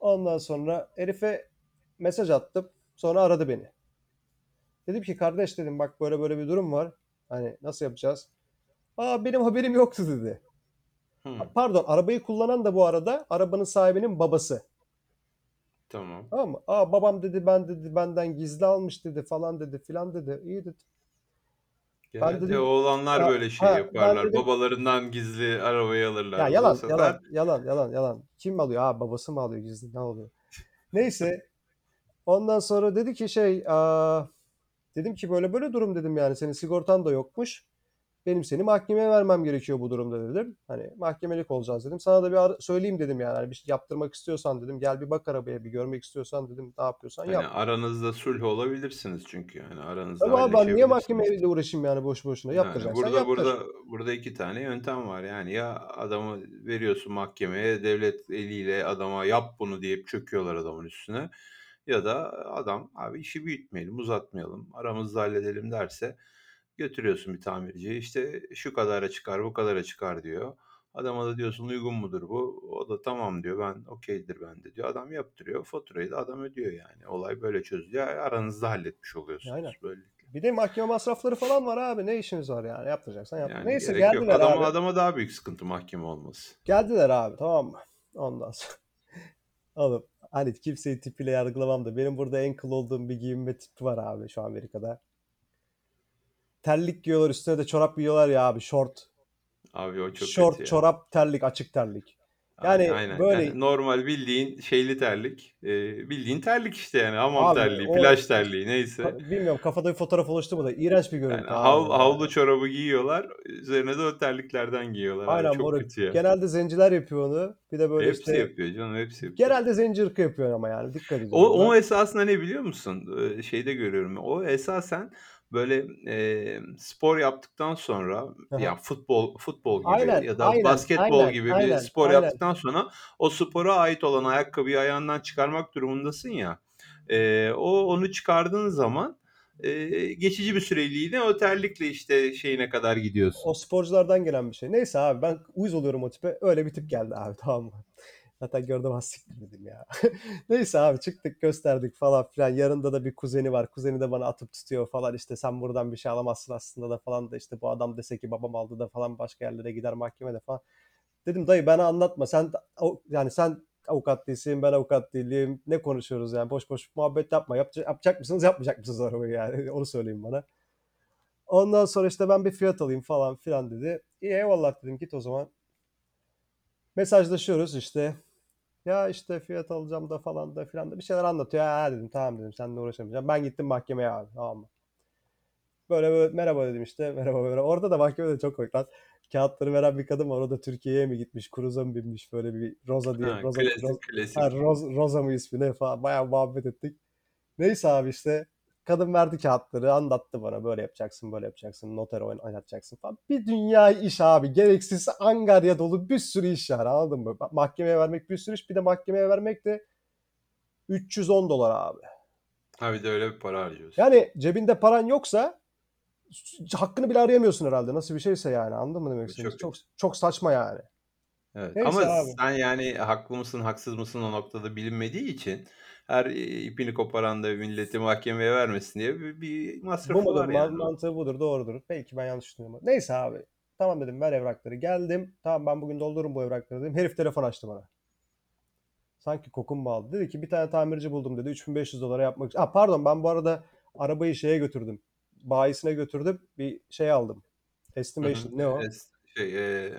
Ondan sonra herife mesaj attım sonra aradı beni. Dedim ki kardeş dedim bak böyle böyle bir durum var. Hani nasıl yapacağız? Aa benim haberim yoktu dedi. Hmm, Pardon arabayı kullanan da bu arada arabanın sahibinin babası. tamam. Tamam mı? Aa babam dedi ben dedi benden gizli almış dedi falan dedi filan dedi. İyi dedi. Genelde dedim- oğlanlar Ha, böyle şey ha, ben yaparlar. dedim- Babalarından gizli arabayı alırlar. Ya yalan sefer yalan yalan yalan yalan. Kim alıyor? Aa babası mı alıyor gizli ne oluyor? Neyse. Ondan sonra dedi ki şey aa, dedim ki böyle böyle durum dedim yani senin sigortan da yokmuş. Benim seni mahkemeye vermem gerekiyor bu durumda dedim. Hani mahkemelik olacağız dedim. Sana da bir ara- söyleyeyim dedim yani. Hani bir şey yaptırmak istiyorsan dedim. Gel bir bak arabaya bir görmek istiyorsan dedim. Ne yapıyorsan yap. hani aranızda sulh olabilirsiniz çünkü yani aranızda Ama abi ben niye mahkemeyle uğraşayım yani boş boşuna? Yani Yaptıracaksan burada yaptır. burada burada iki tane yöntem var. Yani ya adamı veriyorsun mahkemeye, devlet eliyle adama yap bunu deyip çöküyorlar adamın üstüne. Ya da adam abi işi büyütmeyelim, uzatmayalım, aramızda halledelim derse götürüyorsun bir tamirciye. İşte şu kadara çıkar, bu kadara çıkar diyor. Adama da diyorsun uygun mudur bu? O da tamam diyor. Ben okeydir bende diyor. Adam yaptırıyor. Faturayı da adam ödüyor yani. Olay böyle çözülüyor. Aranızda halletmiş oluyorsunuz Aynen. böylelikle. Bir de mahkeme masrafları falan var abi. Ne işiniz var yani? Yaptıracaksan yap. Yani Neyse gerek yok. geldiler Adama, abi. adama daha büyük sıkıntı mahkeme olması. Geldiler abi tamam mı? Ondan sonra. Oğlum hani kimseyi tipiyle yargılamam da benim burada en cool olduğum bir giyinme tipi var abi şu Amerika'da. Terlik giyiyorlar üstüne de çorap giyiyorlar ya abi short. Abi o çok Short, kötü ya. çorap, terlik, açık terlik. Aynen, Yani aynen. böyle Yani normal bildiğin şeyli terlik. e, bildiğin terlik işte yani. Hamam abi terliği, o plaj terliği neyse. bilmiyorum kafada bir fotoğraf oluştu mu da iğrenç bir Yani görüntü hav, abi havlu çorabı giyiyorlar. Üzerine de o terliklerden giyiyorlar abi. Aynen Çok moruk. kötü ya. Genelde zenciler yapıyor onu. Bir de böyle Hepsi işte yapıyor canım hepsi yapıyor. genelde zenci ırkı yapıyor ama yani dikkat O, ediyorum o ben. esasında ne biliyor musun? Ee, Şeyde görüyorum. O esasen böyle e, spor yaptıktan sonra ya Aha. futbol futbol gibi Aynen, ya da aynen, basketbol aynen, gibi bir aynen, spor aynen. yaptıktan sonra o spora ait olan ayakkabıyı ayağından çıkarmak durumundasın ya. Ee, o onu çıkardığın zaman e, geçici bir süreliğine o terlikle işte şeyine kadar O gidiyorsun. sporculardan gelen bir şey. Neyse abi ben uyuz oluyorum o tipe. Öyle bir tip geldi abi tamam mı? Zaten gördüm az siktir dedim ya. Neyse abi çıktık gösterdik falan filan. Yanında da bir kuzeni var. Kuzeni de bana atıp tutuyor falan işte sen buradan bir şey alamazsın aslında da falan da işte bu adam dese ki babam aldı da falan başka yerlere gider mahkemede falan. Dedim dayı bana anlatma sen yani sen avukat değilsin ben avukat değilim ne konuşuyoruz yani boş boş muhabbet yapma yapacak, yapacak mısınız yapmayacak mısınız arabayı yani onu söyleyeyim bana. Ondan sonra işte ben bir fiyat alayım falan filan dedi. İyi eyvallah dedim git o zaman. Mesajlaşıyoruz işte. Ya işte fiyat alacağım da falan da filan da bir şeyler anlatıyor. Ha dedim tamam dedim seninle uğraşamayacağım. Ben gittim mahkemeye abi tamam mı? Böyle böyle merhaba dedim işte merhaba merhaba. Orada da mahkemede çok komik lan. Kağıtları veren bir kadın var. O da Türkiye'ye mi gitmiş? Cruise'a mı binmiş? Böyle bir Rosa diye. Ha, Rosa, klasik klasik. ha, Rosa, Rosa mı ismi ne falan. Bayağı muhabbet ettik. Neyse abi işte kadın verdi kağıtları anlattı bana böyle yapacaksın böyle yapacaksın noter oyn- oynatacaksın falan. Bir dünya iş abi gereksiz angarya dolu bir sürü iş yani anladın mı? Mahkemeye vermek bir sürü iş bir de mahkemeye vermek de 310 dolar abi. Ha bir de öyle bir para harcıyorsun. Yani cebinde paran yoksa hakkını bile arayamıyorsun herhalde nasıl bir şeyse yani anladın mı demek çok Çok, çok saçma yani. Evet. Neyse Ama abi. sen yani haklı mısın haksız mısın o noktada bilinmediği için her e, ipini koparan da milleti mahkemeye vermesin diye bir, bir Bu masrafı mudur? var yani. mantığı budur, doğrudur. Belki ben yanlış düşünüyorum. Neyse abi. Tamam dedim ver evrakları. Geldim. Tamam ben bugün doldururum bu evrakları dedim. Herif telefon açtı bana. Sanki kokum bağlı. Dedi ki bir tane tamirci buldum dedi. 3500 dolara yapmak için. Ah pardon ben bu arada arabayı şeye götürdüm. Bayisine götürdüm. Bir şey aldım. Estimation ne o? Es- şey e,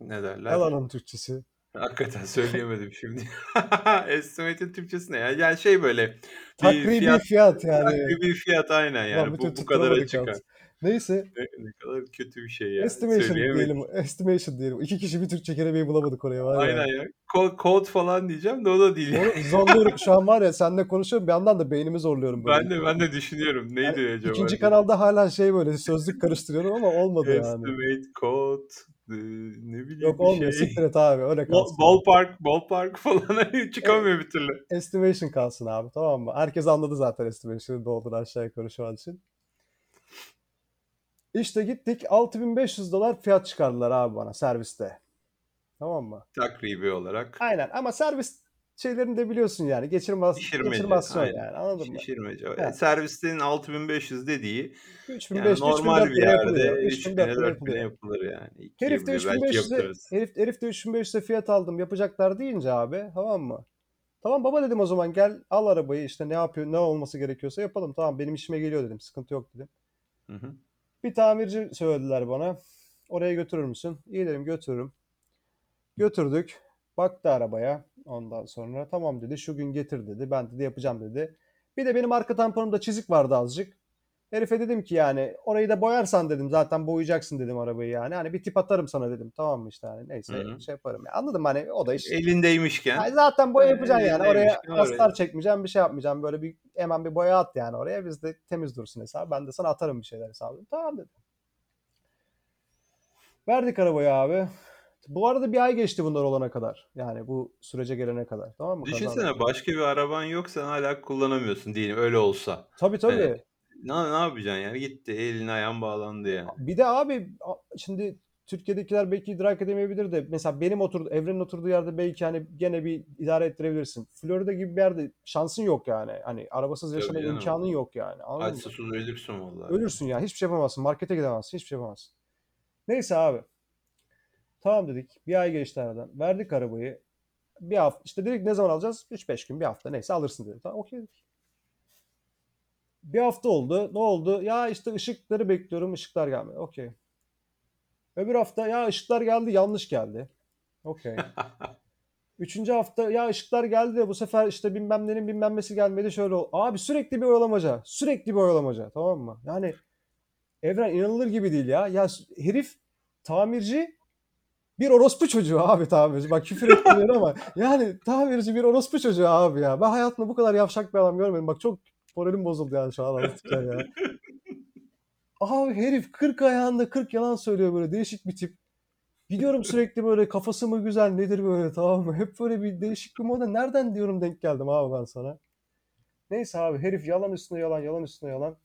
ne derler? Yalanın Türkçesi. Hakikaten söyleyemedim şimdi. Estimate'in Türkçesi ne ya? Yani şey böyle bir Takribi fiyat fiyat yani. takribi fiyat aynen Ulan yani bir türlü bu bu kadara tutturamadık çıkar. yalnız. Neyse. Ne, ne kadar kötü bir şey ya. Estimation Söyleyemedim. diyelim. Estimation diyelim. İki kişi bir Türkçe kelimeyi bulamadık oraya var ya. Aynen ya. Kod, kod falan diyeceğim de o da değil. Onu zorluyorum. Şu an var ya seninle konuşuyorum. Bir yandan da beynimi zorluyorum böyle. Ben de ben de düşünüyorum. Yani Neydi acaba? ikinci diye. kanalda hala şey böyle sözlük karıştırıyorum ama olmadı yani. Estimate code e, ne bileyim Yok olmuyor. şey. Siktir et abi. Öyle kalsın. Ballpark, ballpark falan hani çıkamıyor bir türlü. Estimation kalsın abi tamam mı? Herkes anladı zaten estimation'ın olduğunu aşağı yukarı şu an için. İşte gittik 6500 dolar fiyat çıkardılar abi bana serviste. Tamam mı? Takribi olarak. Aynen ama servis şeylerini de biliyorsun yani. Geçirmez, Şişirmece. Aynen. yani anladın mı? Şişirmece. Ha. Servisin 6500 dediği 3500 yani normal 3000 bir yerde 3000 3000'e 4000'e 4000'e yapılıyor. yapılır yani. Herif de 2000'e belki 3500'e yaptırırız. herif, herif de 3500'e fiyat aldım yapacaklar deyince abi tamam mı? Tamam baba dedim o zaman gel al arabayı işte ne yapıyor ne olması gerekiyorsa yapalım tamam benim işime geliyor dedim sıkıntı yok dedim. Hı hı. Bir tamirci söylediler bana oraya götürür müsün? İyi dedim götürürüm. Götürdük baktı arabaya ondan sonra tamam dedi şu gün getir dedi ben dedi yapacağım dedi. Bir de benim arka tamponumda çizik vardı azıcık. Herife dedim ki yani orayı da boyarsan dedim zaten boyayacaksın dedim arabayı yani. Hani bir tip atarım sana dedim. Tamam mı işte hani neyse Hı hı. şey yaparım. Ya anladım hani o da iş. Elindeymişken Yani zaten boya e, yapacaksın yani. Oraya. astar çekmeyeceğim bir şey yapmayacağım. Böyle bir hemen bir boya at yani oraya. Biz de temiz dursun hesabı. Ben de sana atarım bir şeyler hesabı. Tamam dedim. Verdik arabayı abi. Bu arada bir ay geçti bunlar olana kadar. Yani bu sürece gelene kadar. Tamam mı? Kazandık. Düşünsene başka bir araban yok sen hala kullanamıyorsun diyelim öyle olsa. Tabii tabii. Hani ne, ne yapacaksın yani gitti elin ayağın bağlandı yani. Bir de abi şimdi Türkiye'dekiler belki idrak edemeyebilir de mesela benim oturdu Evren'in oturduğu yerde belki hani gene bir idare ettirebilirsin. Florida gibi bir yerde şansın yok yani. Hani arabasız Tabii yaşama canım. imkanın yok yani. Anladın mı? Ölürsün vallahi. Ölürsün ya. Hiçbir şey yapamazsın. Markete gidemezsin. Hiçbir şey yapamazsın. Neyse abi. Tamam dedik. Bir ay geçti aradan. Verdik arabayı. Bir hafta. işte dedik ne zaman alacağız? 3-5 gün bir hafta neyse alırsın dedi. Tamam okey dedik. Bir hafta oldu. Ne oldu? Ya işte ışıkları bekliyorum. Işıklar gelmedi. Okey. Öbür hafta ya ışıklar geldi yanlış geldi. Okey. Üçüncü hafta ya ışıklar geldi de bu sefer işte bilmem nenin bilmem nesi gelmedi şöyle oldu. Abi sürekli bir oyalamaca. Sürekli bir oyalamaca. Tamam mı? Yani Evren inanılır gibi değil ya. Ya herif tamirci bir orospu çocuğu abi tamirci. Bak küfür etmiyorum ama yani tamirci bir orospu çocuğu abi ya. Ben hayatımda bu kadar yavşak bir adam görmedim. Bak çok moralim bozuldu yani şu an anlatırken ya. Abi herif 40 ayağında 40 yalan söylüyor böyle değişik bir tip. Gidiyorum sürekli böyle kafası mı güzel nedir böyle tamam mı? Hep böyle bir değişik bir moda. Nereden diyorum denk geldim abi ben sana. Neyse abi herif yalan üstüne yalan yalan üstüne yalan.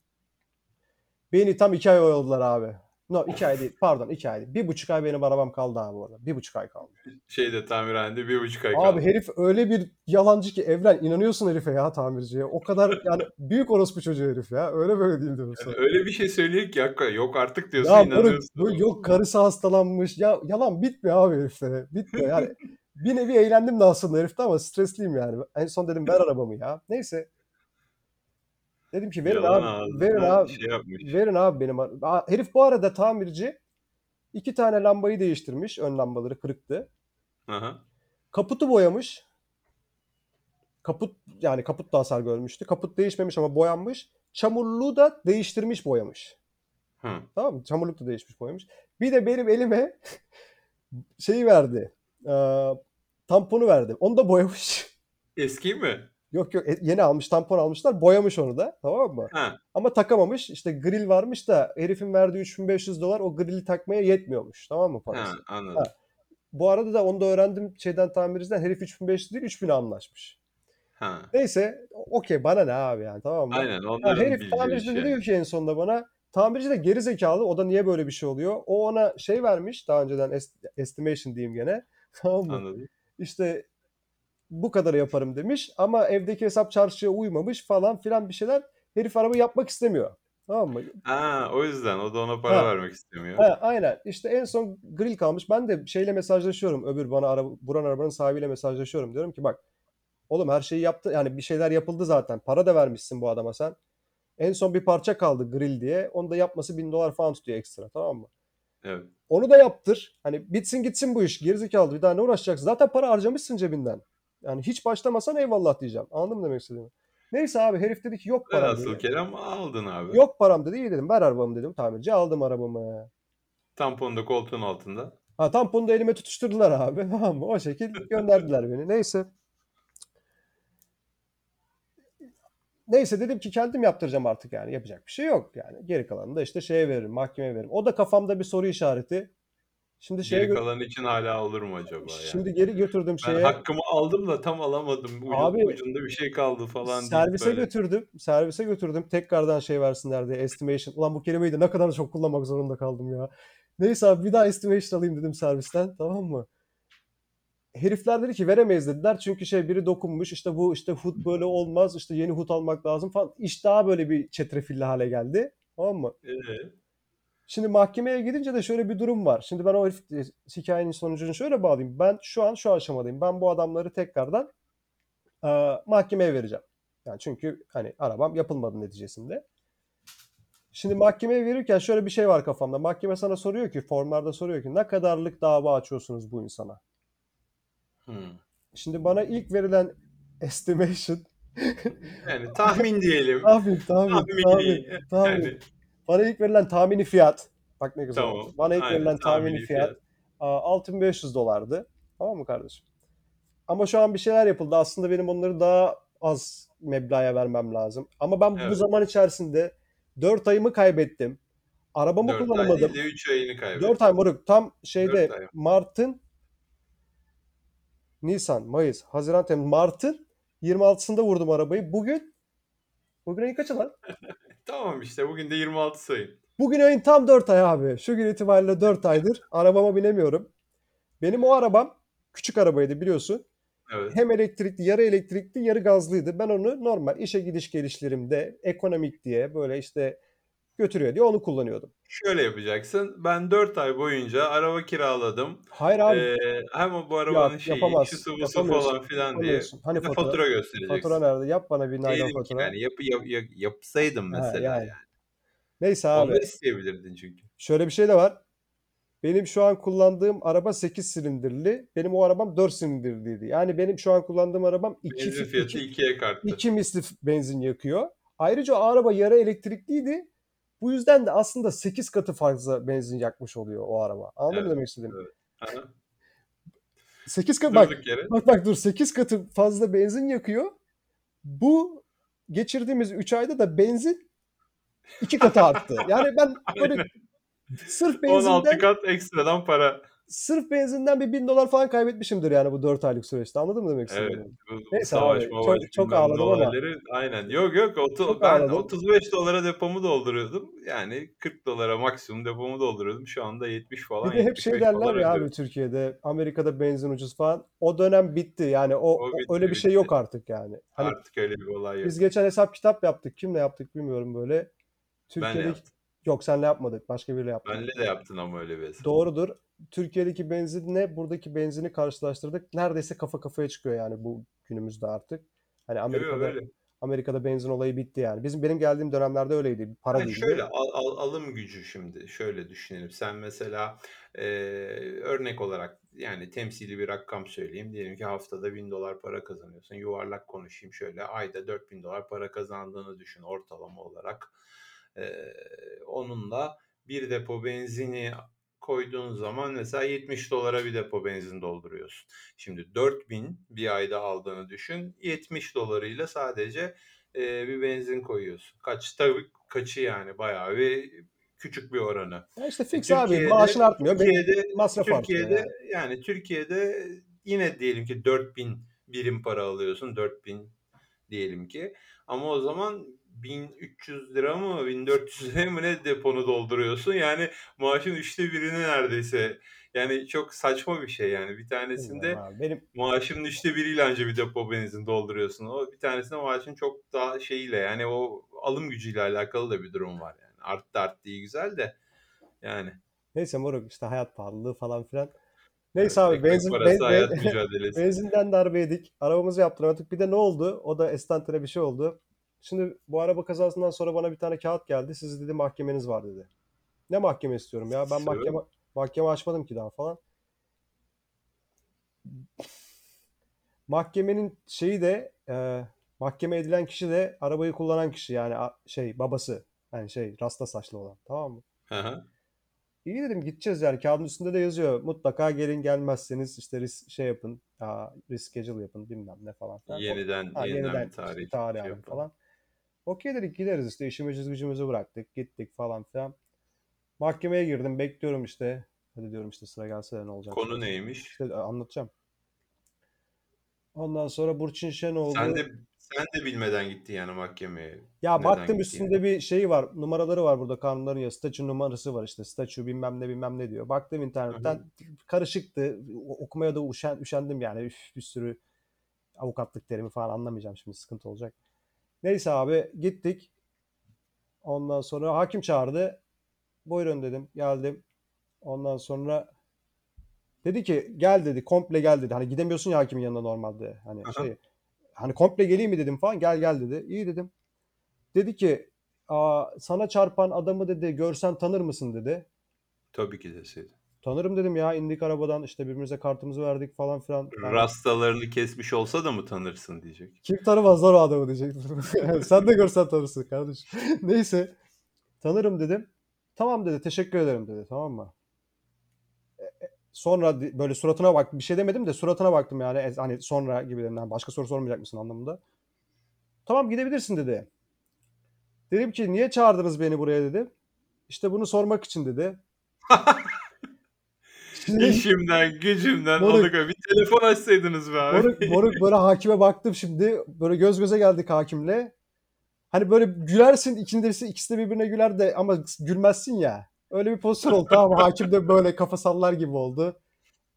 Beni tam iki ay oyaladılar abi. No iki ay değil pardon iki ay değil. Bir buçuk ay benim arabam kaldı abi orada. Bir buçuk ay kaldı. Şeyde tamirhanede bir buçuk ay kaldı. Abi herif öyle bir yalancı ki Evren inanıyorsun herife ya tamirciye. O kadar yani büyük orospu çocuğu herif ya. Öyle böyle değil diyorum sana. Yani öyle bir şey söylüyor ki hakikaten yok artık diyorsun Ya inanıyorsun. bu yok karısı hastalanmış. Ya yalan bitmiyor abi heriflere. Bitmiyor yani. bir nevi eğlendim de aslında herifte ama stresliyim yani. En son dedim ver arabamı ya. Neyse. Dedim ki verin Yalan abi. Verin ağzına abi. şey yapmış. Verin abi benim. ar- Herif bu arada tamirci iki tane lambayı değiştirmiş. Ön lambaları kırıktı. Aha. Kaputu boyamış. Kaput yani kaput da hasar görmüştü. Kaput değişmemiş ama boyanmış. Çamurluğu da değiştirmiş boyamış. Hı. Tamam mı? Çamurluk da değişmiş boyamış. Bir de benim elime şeyi verdi. Ee, tamponu verdi. Onu da boyamış. Eski mi? Yok yok e- yeni almış tampon almışlar. Boyamış onu da. Tamam mı? Ha. Ama takamamış. İşte grill varmış da herifin verdiği 3500 dolar o grilli takmaya yetmiyormuş. Tamam mı parası? Ha, anladım. Ha. Bu arada da onu da öğrendim şeyden tamirciden. Herif 3500 değil 3000'e anlaşmış. Ha. Neyse okey bana ne abi yani tamam mı? Aynen onların herif bildiği tamirci şey. diyor ki en sonunda bana tamirci de geri zekalı o da niye böyle bir şey oluyor? O ona şey vermiş daha önceden est- estimation diyeyim gene. Tamam mı? Anladım. İşte bu kadar yaparım demiş ama evdeki hesap çarşıya uymamış falan filan bir şeyler. Herif araba yapmak istemiyor. Tamam mı? Ha, o yüzden o da ona para Ha. vermek istemiyor. Ha, aynen. İşte en son grill kalmış. Ben de şeyle mesajlaşıyorum. Öbür bana araba, buran arabanın sahibiyle mesajlaşıyorum. Diyorum ki bak oğlum her şeyi yaptı. Yani bir şeyler yapıldı zaten. Para da vermişsin bu adama sen. En son bir parça kaldı grill diye. Onu da yapması bin dolar falan tutuyor ekstra. Tamam mı? Evet. Onu da yaptır. Hani bitsin gitsin bu iş. Gerizekalı bir daha ne uğraşacaksın? Zaten para harcamışsın cebinden. Yani hiç başlamasan eyvallah diyeceğim. Anladın mı demek istediğimi? Neyse abi herif dedi ki yok param Velhasıl dedi. kelam aldın abi. Yok param dedi. İyi dedim ver arabamı dedim. Tamirci aldım arabamı. Tamponu da koltuğun altında. Ha tamponu da elime tutuşturdular abi. Tamam mı? O şekil gönderdiler beni. Neyse. Neyse dedim ki kendim yaptıracağım artık yani. Yapacak bir şey yok yani. Geri kalanını da işte şeye veririm, mahkemeye veririm. O da kafamda bir soru işareti. Şimdi şeye Geri kalan için hala olur mu acaba yani? şimdi geri götürdüm ben şeye. hakkımı aldım da tam alamadım. Ucu, Abi, ucunda bir şey kaldı falan Servise böyle. götürdüm. Servise götürdüm. Tekrardan şey versinler diye estimation. Ulan bu kelimeyi de ne kadar çok kullanmak zorunda kaldım ya. Neyse abi bir daha estimation alayım dedim servisten. Tamam mı? Herifler dedi ki veremeyiz dediler. Çünkü şey biri dokunmuş. işte bu işte hut böyle olmaz. işte yeni hut almak lazım falan. İş daha böyle bir çetrefilli hale geldi. Tamam mı? Ee, Şimdi mahkemeye gidince de şöyle bir durum var. Şimdi ben o herif, e, hikayenin sonucunu şöyle bağlayayım. Ben şu an şu aşamadayım. Ben bu adamları tekrardan e, mahkemeye vereceğim. Yani çünkü hani arabam yapılmadı neticesinde. Şimdi mahkemeye verirken şöyle bir şey var kafamda. Mahkeme sana soruyor ki, formlarda soruyor ki ne kadarlık dava açıyorsunuz bu insana? hmm. Şimdi bana ilk verilen estimation Yani tahmin diyelim. tahmin, tahmin, tahmin, tahmin. Yani, Bana ilk verilen tahmini fiyat. Bak ne güzel Tamam. oldu. Bana ilk Aynen, verilen tahmini, tahmini fiyat, fiyat. aa, 6500 dolardı. Tamam mı kardeşim? Ama şu an bir şeyler yapıldı. Aslında benim onları daha az meblağa vermem lazım. Ama ben bu Evet. zaman içerisinde 4 ayımı kaybettim. Arabamı 4 ay kullanamadım. değil de 3 ayını kaybettin. 4 ay moruk. Tam şeyde ay. Mart'ın Nisan, Mayıs, Haziran, Temmuz, Mart'ın 26'sında vurdum arabayı. Bugün bugün ayın kaçı lan? Tamam işte bugün de 26 sayın. Bugün ayın tam 4 ay abi. Şu gün itibariyle 4 aydır arabama binemiyorum. Benim o arabam küçük arabaydı biliyorsun. Evet. Hem elektrikli, yarı elektrikli, yarı gazlıydı. Ben onu normal işe gidiş gelişlerimde ekonomik diye böyle işte götürüyor diye onu kullanıyordum. Şöyle yapacaksın. Ben 4 ay boyunca araba kiraladım. Hayır abi. Ee, hem bu arabanın Yok, şeyi, yapamazsın, şusu busu falan filan diye. Hani fatura? fatura göstereceksin. Fatura nerede? Yap bana bir naylon fatura. yani yap, yap, yap, yapsaydım Ha, mesela yani. yani. Neyse abi. Onları isteyebilirdin çünkü. Şöyle bir şey de var. Benim şu an kullandığım araba 8 silindirli. Benim o arabam 4 silindirliydi. Yani benim şu an kullandığım arabam 2 Benzin fiyatı ikiye kalktı. iki misli benzin yakıyor. Ayrıca o araba yarı elektrikliydi. Bu yüzden de aslında 8 katı fazla benzin yakmış oluyor o araba. Anladın mı Evet, demek istediğimi? evet. Aha. 8 katı bak yere. bak bak dur 8 katı fazla benzin yakıyor. Bu geçirdiğimiz 3 ayda da benzin 2 katı arttı. Yani ben böyle sırf 16 benzinden kat ekstradan para. Sırf benzinden bir 1000 dolar falan kaybetmişimdir yani bu 4 aylık süreçte. Anladın mı demek Evet. istediğimi? Bu, bu Neyse savaş abi, çok- çok ağladım ama. Aynen. Yok yok. Otu, Çok ben ağladım. 35 dolara depomu dolduruyordum. Yani 40 dolara maksimum depomu dolduruyordum. Şu anda 70 falan. Bir de hep şey 75 derler ya abi. Türkiye'de Amerika'da benzin ucuz falan. O dönem bitti. Yani o, O bitti, öyle bir şey bitti. yok artık yani. Hani Artık öyle bir olay yok. biz geçen hesap kitap yaptık. Kimle yaptık bilmiyorum böyle. Türkiye'deki yok senle yapmadık. Başka biriyle yaptık. Benle de yaptın ama öyle bir hesap. Doğrudur. Türkiye'deki benzinle buradaki benzini karşılaştırdık. Neredeyse kafa kafaya çıkıyor yani bu günümüzde artık. Hani Amerika'da öyle. Amerika'da benzin olayı bitti yani. Bizim benim geldiğim dönemlerde öyleydi. Para Yani değildi. şöyle al, al- alım gücü şimdi şöyle düşünelim. Sen mesela e, örnek olarak yani temsili bir rakam söyleyeyim. Diyelim ki haftada 1000 dolar para kazanıyorsun. Yuvarlak konuşayım şöyle. Ayda 4000 dolar para kazandığını düşün ortalama olarak. E, onunla bir depo benzini koyduğun zaman mesela 70 dolara bir depo benzin dolduruyorsun. Şimdi 4000 bir ayda aldığını düşün. 70 dolarıyla sadece e, bir benzin koyuyorsun. Kaç tabii kaçı yani bayağı bir küçük bir oranı. Ya işte E, fix abi. Türkiye'de Maaşın artmıyor. Türkiye'de masraf Türkiye'de yani. yani Türkiye'de yine diyelim ki 4000 birim para alıyorsun. 4000 diyelim ki. Ama o zaman 1300 lira mı 1400 lira mı ne deponu dolduruyorsun. Yani maaşın üçte birini neredeyse. Yani çok saçma bir şey yani. Bir tanesinde abi. Benim maaşının üçte biriyle anca bir depo benzin dolduruyorsun. O bir tanesinde maaşın çok daha şeyiyle yani o alım gücüyle alakalı da bir durum var yani. Arttı arttı iyi güzel de yani. neyse moruk işte hayat pahalılığı falan filan. Evet, Neyse abi ekmek benzin parası ben- hayat ben- mücadelesi. benzinden darbe yedik. Arabamızı yaptıramadık. Bir de ne oldu? O da estantane bir şey oldu. Şimdi bu araba kazasından sonra bana bir tane kağıt geldi. Siz dedi mahkemeniz var dedi. Ne mahkeme istiyorum ya? Ben mahkeme mahkeme açmadım ki daha falan. Mahkemenin şeyi de e, mahkeme edilen kişi de arabayı kullanan kişi yani a- şey babası. Yani şey rasta saçlı olan. Tamam mı? Hı hı. İyi dedim gideceğiz yani kağıdın üstünde de yazıyor. Mutlaka gelin gelmezseniz işte risk, şey yapın. Aa, reschedule yapın bilmem ne falan Yeniden, Ha, yeniden, yeniden tarih, işte tarih şey yapalım. falan. Okey dedik gideriz işte işimizi gücümüzü bıraktık gittik falan filan. Mahkemeye girdim bekliyorum işte. Hadi diyorum işte sıra gelse de ne olacak. Konu neymiş? İşte e, anlatacağım. Ondan sonra Burçin Şenoğlu. Sen de sen de bilmeden gittin yani mahkemeye. Ya Neden baktım üstünde bir şey var. Numaraları var burada kanunların ya. Statü numarası var işte. Statü bilmem ne bilmem ne diyor. Baktım internetten karışıktı. O- Okumaya da üşen, üşendim yani. Üf, bir sürü avukatlık terimi falan anlamayacağım şimdi sıkıntı olacak. Neyse abi gittik. Ondan sonra hakim çağırdı. Buyurun dedim. Geldim. Ondan sonra dedi ki gel dedi. Komple gel dedi. Hani gidemiyorsun ya hakimin yanına normalde. Hani Aha. şey hani komple geleyim mi dedim falan. Gel gel dedi. İyi dedim. Dedi ki Aa, sana çarpan adamı dedi görsen tanır mısın dedi. Tabii ki deseydin. Tanırım dedim ya indik arabadan işte birbirimize kartımızı verdik falan filan. Yani Rastalarını kesmiş olsa da mı tanırsın diyecek. kim tanımaz lan o adamı diyecektim. Sen de görsen tanırsın kardeşim. Neyse tanırım dedim. Tamam dedi teşekkür ederim dedi tamam mı? E, e, Sonra di- böyle suratına bak bir şey demedim de suratına baktım yani E, hani sonra gibilerinden başka soru sormayacak mısın anlamında. Tamam gidebilirsin dedi. Dedim ki niye çağırdınız beni buraya dedi. İşte bunu sormak için dedi. İşimden, gücümden Moruk. olduk. Bir telefon açsaydınız be abi. moruk, moruk böyle hakime baktım şimdi. Böyle göz göze geldik hakimle. Hani böyle gülersin ikincisi ikisi de birbirine güler de ama gülmezsin ya. Öyle bir pozisyon oldu tamam? Hakim de böyle kafa sallar gibi oldu.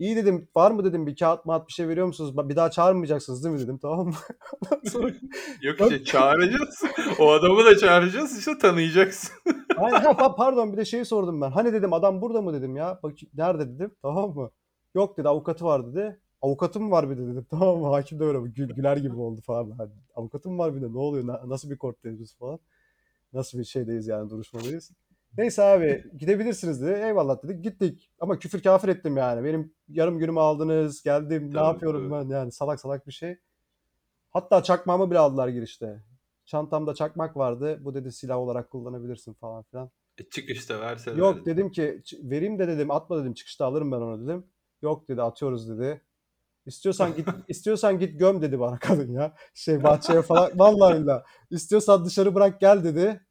İyi dedim var mı dedim bir kağıt mağat bir şey veriyor musunuz? Bir daha çağırmayacaksınız değil mi dedim tamam mı? Sonra Yok işte çağıracağız. o adamı da çağıracağız işte tanıyacaksın. Ay, ha, pa- pardon bir de şeyi sordum ben. Hani dedim adam burada mı dedim ya. Bak nerede dedim. Tamam mı? Yok dedi avukatı var dedi. Avukatım var bir de dedim. Tamam mı? Hakim de öyle gül, güler gibi oldu falan. Hani, avukatım var bir de ne oluyor? Na- nasıl bir korttayız biz falan. Nasıl bir şeydeyiz yani duruşmadayız. Neyse abi gidebilirsiniz dedi. Eyvallah dedik. Gittik. Ama küfür kafir ettim yani. Benim yarım günümü aldınız. Geldim. ne Tabii, yapıyorum tabii. ben yani salak salak bir şey. Hatta çakmağımı bile aldılar girişte. Çantamda çakmak vardı. Bu dedi silah olarak kullanabilirsin falan filan. E, çıkışta verseler. Yok dedim ki "Ç- vereyim de dedim atma dedim çıkışta alırım ben onu dedim. Yok dedi atıyoruz dedi. İstiyorsan git istiyorsan git göm dedi bana kadın ya. Şey bahçeye falan vallahi billahi. İstiyorsan dışarı bırak gel dedi.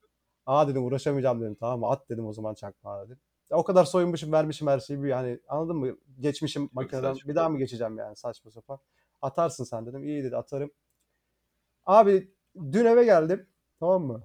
Aa dedim uğraşamayacağım dedim tamam mı at dedim o zaman çakmağı dedim. Ya o kadar soyunmuşum vermişim her şeyi bir yani anladın mı? Geçmişim makineden saçma. bir daha mı geçeceğim yani saçma sapan. Atarsın sen dedim. İyi dedi atarım. Abi dün eve geldim tamam mı?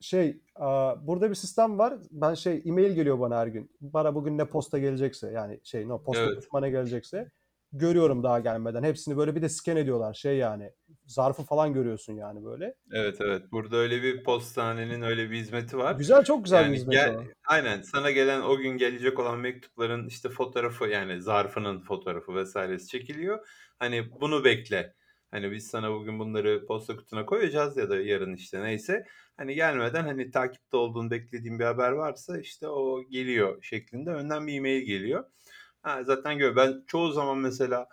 Şey aa, burada bir sistem var. Ben şey e-mail geliyor bana her gün. Bana bugün ne posta gelecekse yani şey no posta Evet. ne gelecekse görüyorum daha gelmeden. Hepsini böyle bir de scan ediyorlar şey yani. Zarfı falan görüyorsun yani böyle. Evet evet. Burada öyle bir postanenin öyle bir hizmeti var. Güzel çok güzel bir Yani hizmet gel- o. aynen sana gelen o gün gelecek olan mektupların işte fotoğrafı yani zarfının fotoğrafı vesairesi çekiliyor. Hani bunu bekle. Hani biz sana bugün bunları posta kutuna koyacağız ya da yarın işte neyse. Hani gelmeden hani takipte olduğun beklediğin bir haber varsa işte o geliyor şeklinde önden bir e-mail geliyor. Ha, zaten gör ben çoğu zaman mesela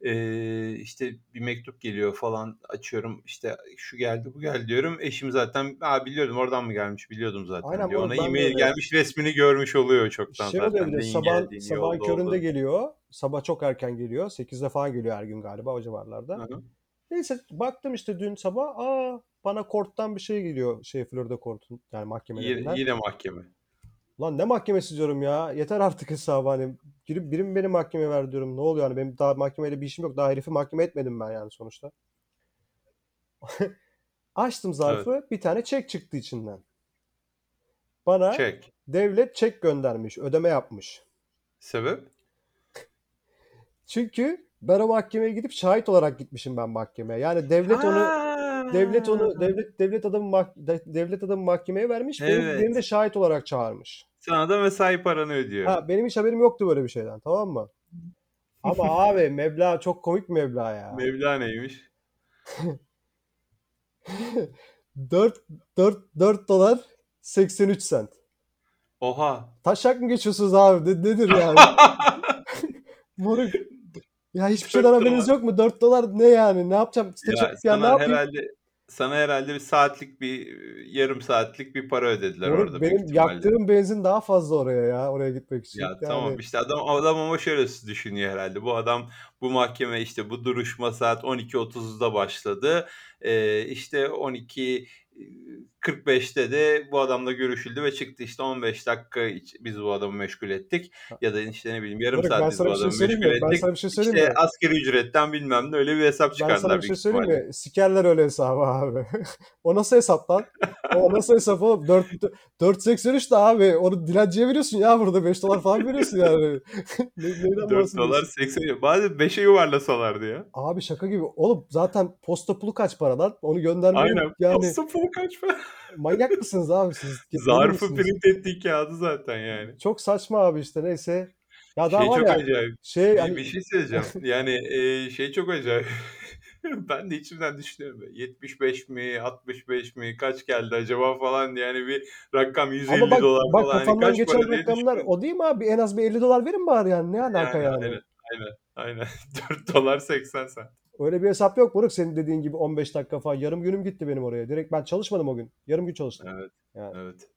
eee, işte bir mektup geliyor falan açıyorum işte şu geldi bu geldi diyorum. Eşim zaten Aa, biliyordum oradan mı gelmiş biliyordum zaten Aynen diyor. Ona ben de e-mail öyle. gelmiş resmini görmüş oluyor çoktan Şey zaten. oluyor bir de Neyin sabah, geldiğini, sabahın yolda köründe olduğunu. geliyor. Sabah çok erken geliyor. 8'de falan geliyor her gün galiba o civarlarda. Hı. Neyse baktım işte dün sabah aa bana korttan bir şey geliyor şey Florida kortun yani Yine, mahkemelerinden. yine mahkeme. Lan ne mahkemesi diyorum ya. Yeter artık hesabı hani. Girip birim beni mahkemeye ver diyorum. Ne oluyor hani benim daha mahkemeyle bir işim yok. Daha herifi mahkeme etmedim ben yani sonuçta. Açtım zarfı. Bir tane çek çıktı içinden. Bana Çek. devlet çek göndermiş. Ödeme yapmış. Sebep? Çünkü ben o mahkemeye gidip şahit olarak gitmişim ben mahkemeye. Yani devlet onu devlet onu devlet devlet adamı mah- de- devlet adamı mahkemeye vermiş. Benim, Evet. beni de şahit olarak çağırmış. Sana da mesai paranı ödüyor. Ha benim hiç haberim yoktu böyle bir şeyden tamam mı? Ama abi meblağ çok komik meblağ ya. Meblağ neymiş? 4 4 4 dolar 83 sent. Oha. Taşak mı geçiyorsunuz abi? Ne- nedir yani? Moruk. Ya hiçbir şeyden haberiniz dolar. yok mu? 4 dolar ne yani? Ne yapacağım? Site Ya ya ne sana yapayım? herhalde sana herhalde bir saatlik bir yarım saatlik bir para ödediler Moruk, orada benim yaktığım benzin daha fazla oraya ya. Oraya gitmek için. Ya Yani tamam işte adam adam ama şöyle düşünüyor herhalde. Bu adam bu mahkeme işte bu duruşma saat 12.30'da başladı. Ee, işte 12 45'te de bu adamla görüşüldü ve çıktı işte 15 dakika biz bu adamı meşgul ettik. Ya da işte ne bileyim yarım ben saat biz bu şey adamı söyleyeyim meşgul mi? Ben ettik. sana bir şey söyleyeyim İşte mi? asgari ücretten bilmem ne öyle bir hesap Ben çıkardılar sana bir şey söyleyeyim ihtimalle. mi? Sikerler öyle hesabı abi. o nasıl hesap lan? O nasıl hesap oğlum? 4, 4.83 de abi. Onu dilenciye veriyorsun ya burada. 5 dolar falan veriyorsun yani. ne, neyden 4 dolar bahsediyorsun? 80 bazen 5'e yuvarlasalardı ya. Abi şaka gibi. Oğlum zaten posta pulu kaç para lan? Onu göndermeyi Aynen. yani Posta pulu kaç para? Manyak mısınız abi siz? Zarfı print ettiği kağıdı zaten yani. Çok saçma abi işte neyse. Ya daha Şey var çok ya acayip. şey Bir, hani bir şey söyleyeceğim. Yani e, şey çok acayip. ben de içimden düşünüyorum. 75 mi, 65 mi, kaç geldi acaba falan yani bir rakam 150 ama bak dolar bak falan hani kafamdan kaç geçen para diye rakamlar düşünüyorum. o değil mi abi? En az bir 50 dolar verin bari yani. Ne alaka Yani yani? aynen, aynen, aynen. 4 dolar 80 sen. Öyle bir hesap yok Moruk senin dediğin gibi 15 dakika falan. Yarım günüm gitti benim oraya. Direkt ben çalışmadım o gün. Yarım gün çalıştım. Evet, Yani. evet.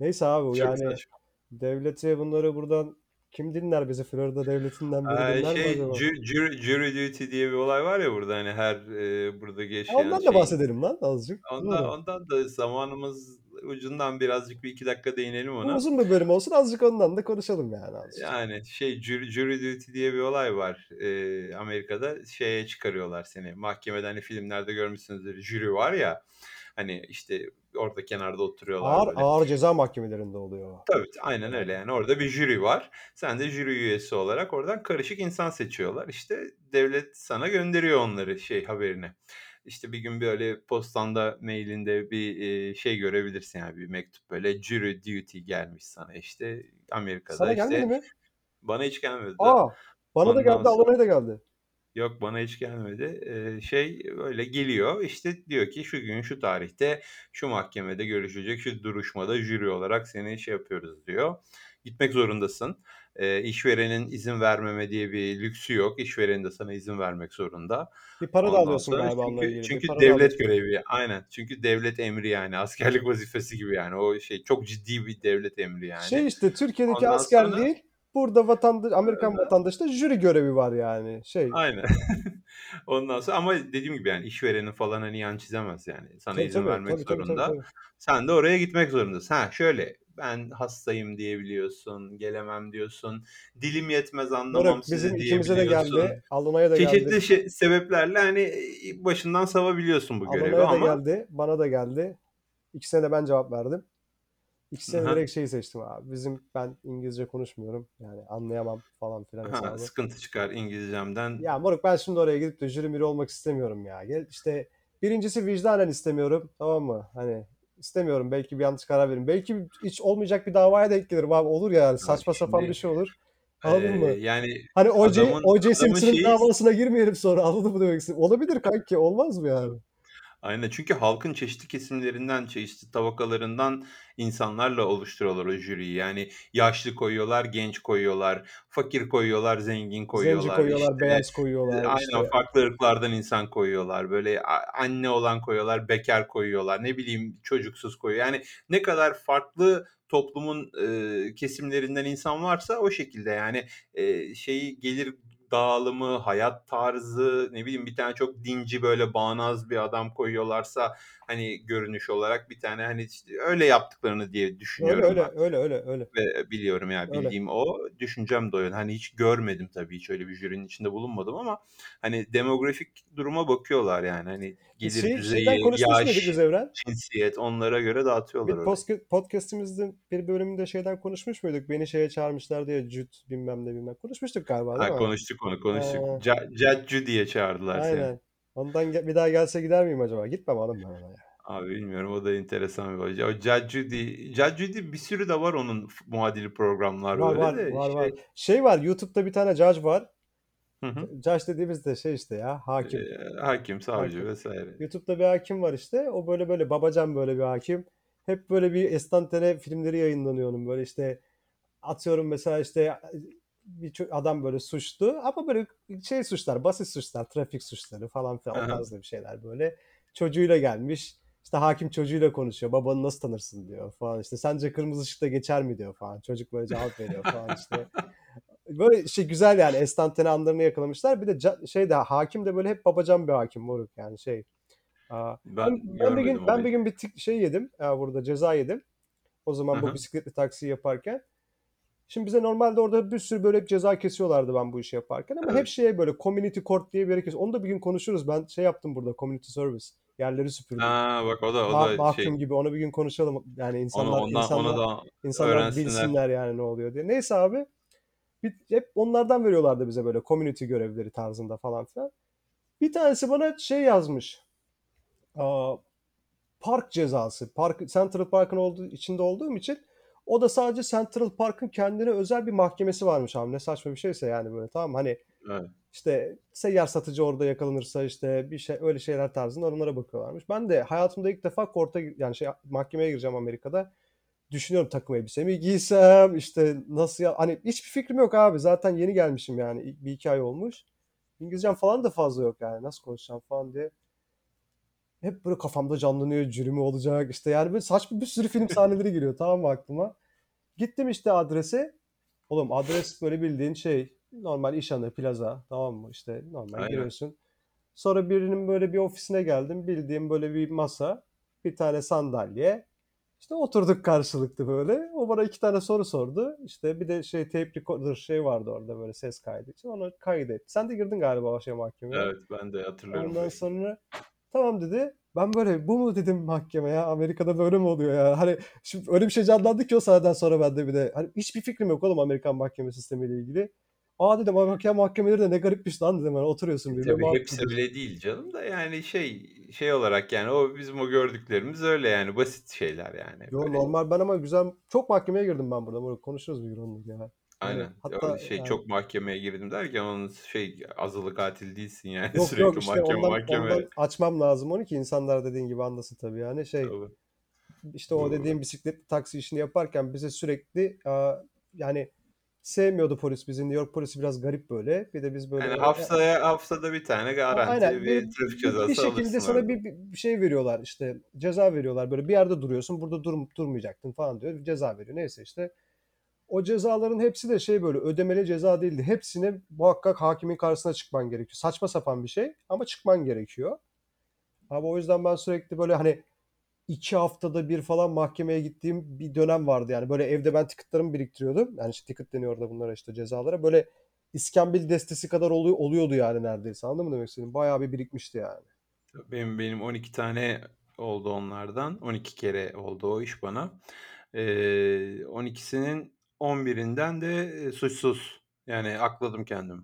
Neyse abi Çok yani saçma. devlete bunları buradan kim dinler bizi? Florida devletinden biri Ay, dinler mi şey acaba? ju- jury, jury duty diye bir olay var ya burada hani her e, Ha, yaşayan ondan da bahsedelim lan azıcık. Ondan, Doğru. ondan da zamanımız ucundan birazcık bir iki dakika değinelim ona. uzun bir bölüm olsun azıcık ondan da konuşalım yani azıcık. Yani şey jury, jury duty diye bir olay var Ee, Amerika'da şeye çıkarıyorlar seni mahkemede hani filmlerde görmüşsünüzdür jüri var ya Hani işte orada kenarda oturuyorlar Ağır böyle. ağır ceza mahkemelerinde oluyor. Tabii, aynen öyle yani. Orada bir jüri var. Sen de jüri üyesi olarak oradan karışık insan seçiyorlar. İşte devlet sana gönderiyor onları şey haberine. İşte bir gün böyle postanda, mailinde bir, şey görebilirsin yani bir mektup böyle jury duty gelmiş sana işte Amerika'da Sana gelmedi işte. mi? Bana hiç gelmedi. A! Bana da Ondan geldi, sonra Alona'ya da geldi. Yok bana hiç gelmedi. Eee, şey öyle geliyor işte diyor ki şu gün şu tarihte şu mahkemede görüşecek şu duruşmada jüri olarak seni şey yapıyoruz diyor. Gitmek zorundasın. Eee, işverenin izin vermeme diye bir lüksü yok. İşveren de sana izin vermek zorunda. Bir para da Ondan alıyorsun sonra galiba çünkü ilgili. Çünkü da devlet alıyorsun. görevi. Aynen. Çünkü devlet emri yani askerlik vazifesi gibi yani. O şey çok ciddi bir devlet emri yani. Şey işte Türkiye'deki Ondan asker sonra değil, burada vatandaş Amerikan hı. vatandaşta jüri görevi var yani. Şey Aynen. Ondan sonra ama dediğim gibi yani işverenin falan hani yan çizemez yani. Sana Tabii izin tabii. vermek Tabii tabii tabii zorunda. tabii. Sen de oraya gitmek zorundasın. Ha şöyle ben hastayım diyebiliyorsun, gelemem diyorsun. Dilim yetmez anlamam Moruk sizi bizim ikimize de geldi. Alona'ya da Çeşitli geldi. şey, sebeplerle hani başından savabiliyorsun bu görevi Alona'ya da ama geldi. Bana da geldi. İkisine de ben cevap verdim. İkisine Aha. direkt şeyi seçtim abi. Bizim ben İngilizce konuşmuyorum. Yani anlayamam falan filan ha, hesabı. sıkıntı çıkar İngilizcemden. Ya moruk ben şimdi oraya gidip de jüri miri olmak istemiyorum ya. Gel işte birincisi vicdanen istemiyorum. Tamam mı? Hani istemiyorum. Belki bir yanlış karar veririm. Belki hiç olmayacak bir davaya denk gelirim abi. Olur ya yani saçma sapan bir şey olur. Anladın mı? yani Hani O.J. adamın O.J. adamın Simpson'ın şeyi davasına girmeyelim sonra. Anladın mı demek istedim? Olabilir kanki. Olmaz mı yani? Aynen çünkü halkın çeşitli kesimlerinden, çeşitli tabakalarından insanlarla oluşturuyorlar o jüriyi. Yani yaşlı koyuyorlar, genç koyuyorlar, fakir koyuyorlar, zengin Zenci koyuyorlar. koyuyorlar, İşte beyaz koyuyorlar. aynen işte farklı ırklardan insan koyuyorlar. Böyle anne olan koyuyorlar, bekar koyuyorlar. Ne bileyim çocuksuz koyuyor. Yani ne kadar farklı toplumun e, kesimlerinden insan varsa o şekilde yani e, şeyi gelir dağılımı, hayat tarzı, ne bileyim bir tane çok dinci böyle bağnaz bir adam koyuyorlarsa hani görünüş olarak bir tane hani işte öyle yaptıklarını diye öyle düşünüyorum öyle ben. öyle öyle öyle. Ve biliyorum yani Öyle. bildiğim o. Düşüncem de yönde. Hani hiç görmedim tabii hiç öyle bir jürinin içinde bulunmadım ama hani demografik duruma bakıyorlar yani. Hani gelir şey, şeyden düzeyi, yaş, biz Evren? cinsiyet onlara göre dağıtıyorlar Bir post- podcast'imizin bir bölümünde şeyden konuşmuş muyduk? Beni şeye çağırmışlar diye cüt bilmem ne bilmem. Konuşmuştuk galiba değil Ha, mi? konuştuk onu konuştuk. Ee, diye çağırdılar seni. aynen. Ondan ge- bir daha gelse gider miyim acaba? Gitmem oğlum ben ona. Abi bilmiyorum o da enteresan bir olay. O Judge Judy bir sürü de var onun muadili programlar Var böyle var de var var. şey. Şey var YouTube'da bir tane judge var. Hı hı. Judge dediğimiz de şey işte ya hakim. Ee, hakim, savcı Hakim. vesaire. YouTube'da bir hakim var işte. O böyle böyle babacan böyle bir hakim. Hep böyle bir estantane filmleri yayınlanıyor onun böyle işte atıyorum mesela işte bir ço- adam böyle suçlu ama böyle şey suçlar, basit suçlar, trafik suçları falan filan o tarzda bir şeyler böyle. Çocuğuyla gelmiş. İşte hakim çocuğuyla konuşuyor. Babanı nasıl tanırsın diyor falan işte. Sence kırmızı ışıkta geçer mi diyor falan. Çocuk böyle cevap veriyor falan işte. Böyle şey güzel yani estantane anlarını yakalamışlar. Bir de ca- şey de hakim de böyle hep babacan bir hakim moruk yani şey. Aa, Ben ben, ben bir gün ben bir gün bir tik- şey yedim. ya burada ceza yedim. O zaman bu Aha. bisikletli taksi yaparken. Şimdi bize normalde orada bir sürü böyle hep ceza kesiyorlardı ben bu işi yaparken ama hep Evet. şeye böyle community court diye bir yere kesiyor. Onu da bir gün konuşuruz. Ben şey yaptım burada community service. Yerleri süpürdüm. Ha bak o da o da mahkum şey. gibi onu bir gün konuşalım. Yani Onu insanlar ondan insanlar insanlar öğrensinler. bilsinler yani ne oluyor diye. Neyse abi. Bir, hep onlardan veriyorlardı bize böyle community görevleri tarzında falan filan. Bir tanesi bana şey yazmış. Aa, park cezası. Park, Central Park'ın olduğu, içinde olduğum için o da sadece Central Park'ın kendine özel bir mahkemesi varmış abi. Ne saçma bir şeyse yani böyle tamam? Hani Evet. işte seyyar satıcı orada yakalanırsa işte bir şey öyle şeyler tarzında onlara bakıyorlarmış. Ben de hayatımda ilk defa korta yani şey mahkemeye gireceğim Amerika'da. Düşünüyorum takım elbisemi giysem işte nasıl ya hani hiçbir fikrim yok abi. Zaten yeni gelmişim yani bir iki ay olmuş. İngilizcem falan da fazla yok yani nasıl konuşacağım falan diye. Hep böyle kafamda canlanıyor jüri mi olacak işte yani böyle saçma bir sürü film sahneleri geliyor tamam mı aklıma. Gittim işte adrese. Oğlum adres böyle bildiğin şey normal işhanı plaza tamam mı işte normal Aynen. giriyorsun. Sonra birinin böyle bir ofisine geldim. Bildiğim böyle bir masa, bir tane sandalye. İşte oturduk karşılıklı böyle. O bana iki tane soru sordu. İşte bir de şey tape recorder şey vardı orada böyle ses kaydı için. Onu kaydetti. Sen de girdin galiba o şey mahkemeye. Evet ben de hatırlıyorum Ondan sonra Tamam dedi. Ben böyle bu mu dedim mahkeme ya Amerika'da böyle mi oluyor ya? Hani şimdi öyle bir şey canlandı ki o sahneden sonra bende bir de. Hani hiçbir fikrim yok oğlum Amerikan mahkeme sistemiyle ilgili. Aa dedim Amerikan mahkemeleri de ne garipmiş lan dedim. Hani oturuyorsun E, bir tabii hepsi öyle değil canım da yani şey şey olarak yani o bizim o gördüklerimiz öyle yani basit şeyler yani. Yo Böyle normal ben ama güzel çok mahkemeye girdim ben burada. Böyle konuşuruz bir gün onunla ya. Yani Aynen. hatta O şey yani çok mahkemeye girdim derken onun şey azılı katil değilsin yani yok yok sürekli işte mahkeme ondan mahkeme. ondan açmam lazım onu ki insanlar dediğin gibi anlasın tabii yani şey Tabii. işte o Doğru. dediğim bisikletli taksi işini yaparken bize sürekli yani sevmiyordu polis bizi. New York polisi biraz garip böyle. Bir de biz böyle Yani ya, haftaya haftada bir tane garanti aynen. bir trafik bir, bir cezası şekilde sana bir, bir bir şey veriyorlar işte ceza veriyorlar. Böyle bir yerde duruyorsun burada dur, durmayacaktın falan diyor. Ceza veriyor. Neyse işte. O cezaların hepsi de şey böyle ödemeli ceza değildi. Hepsine muhakkak hakimin karşısına çıkman gerekiyor. Saçma sapan bir şey ama çıkman gerekiyor. Abi o yüzden ben sürekli böyle hani iki haftada bir falan mahkemeye gittiğim bir dönem vardı yani. Böyle evde ben ticketlarımı biriktiriyordum. Yani işte ticket deniyor orada bunlara işte cezalara. Böyle iskambil destesi kadar oluyor, oluyordu yani neredeyse. Anladın mı demek istediğim? Bayağı bir birikmişti yani. Benim benim 12 tane oldu onlardan. 12 kere oldu o iş bana. Ee, 12'sinin 11'inden de e, suçsuz. Yani akladım kendimi.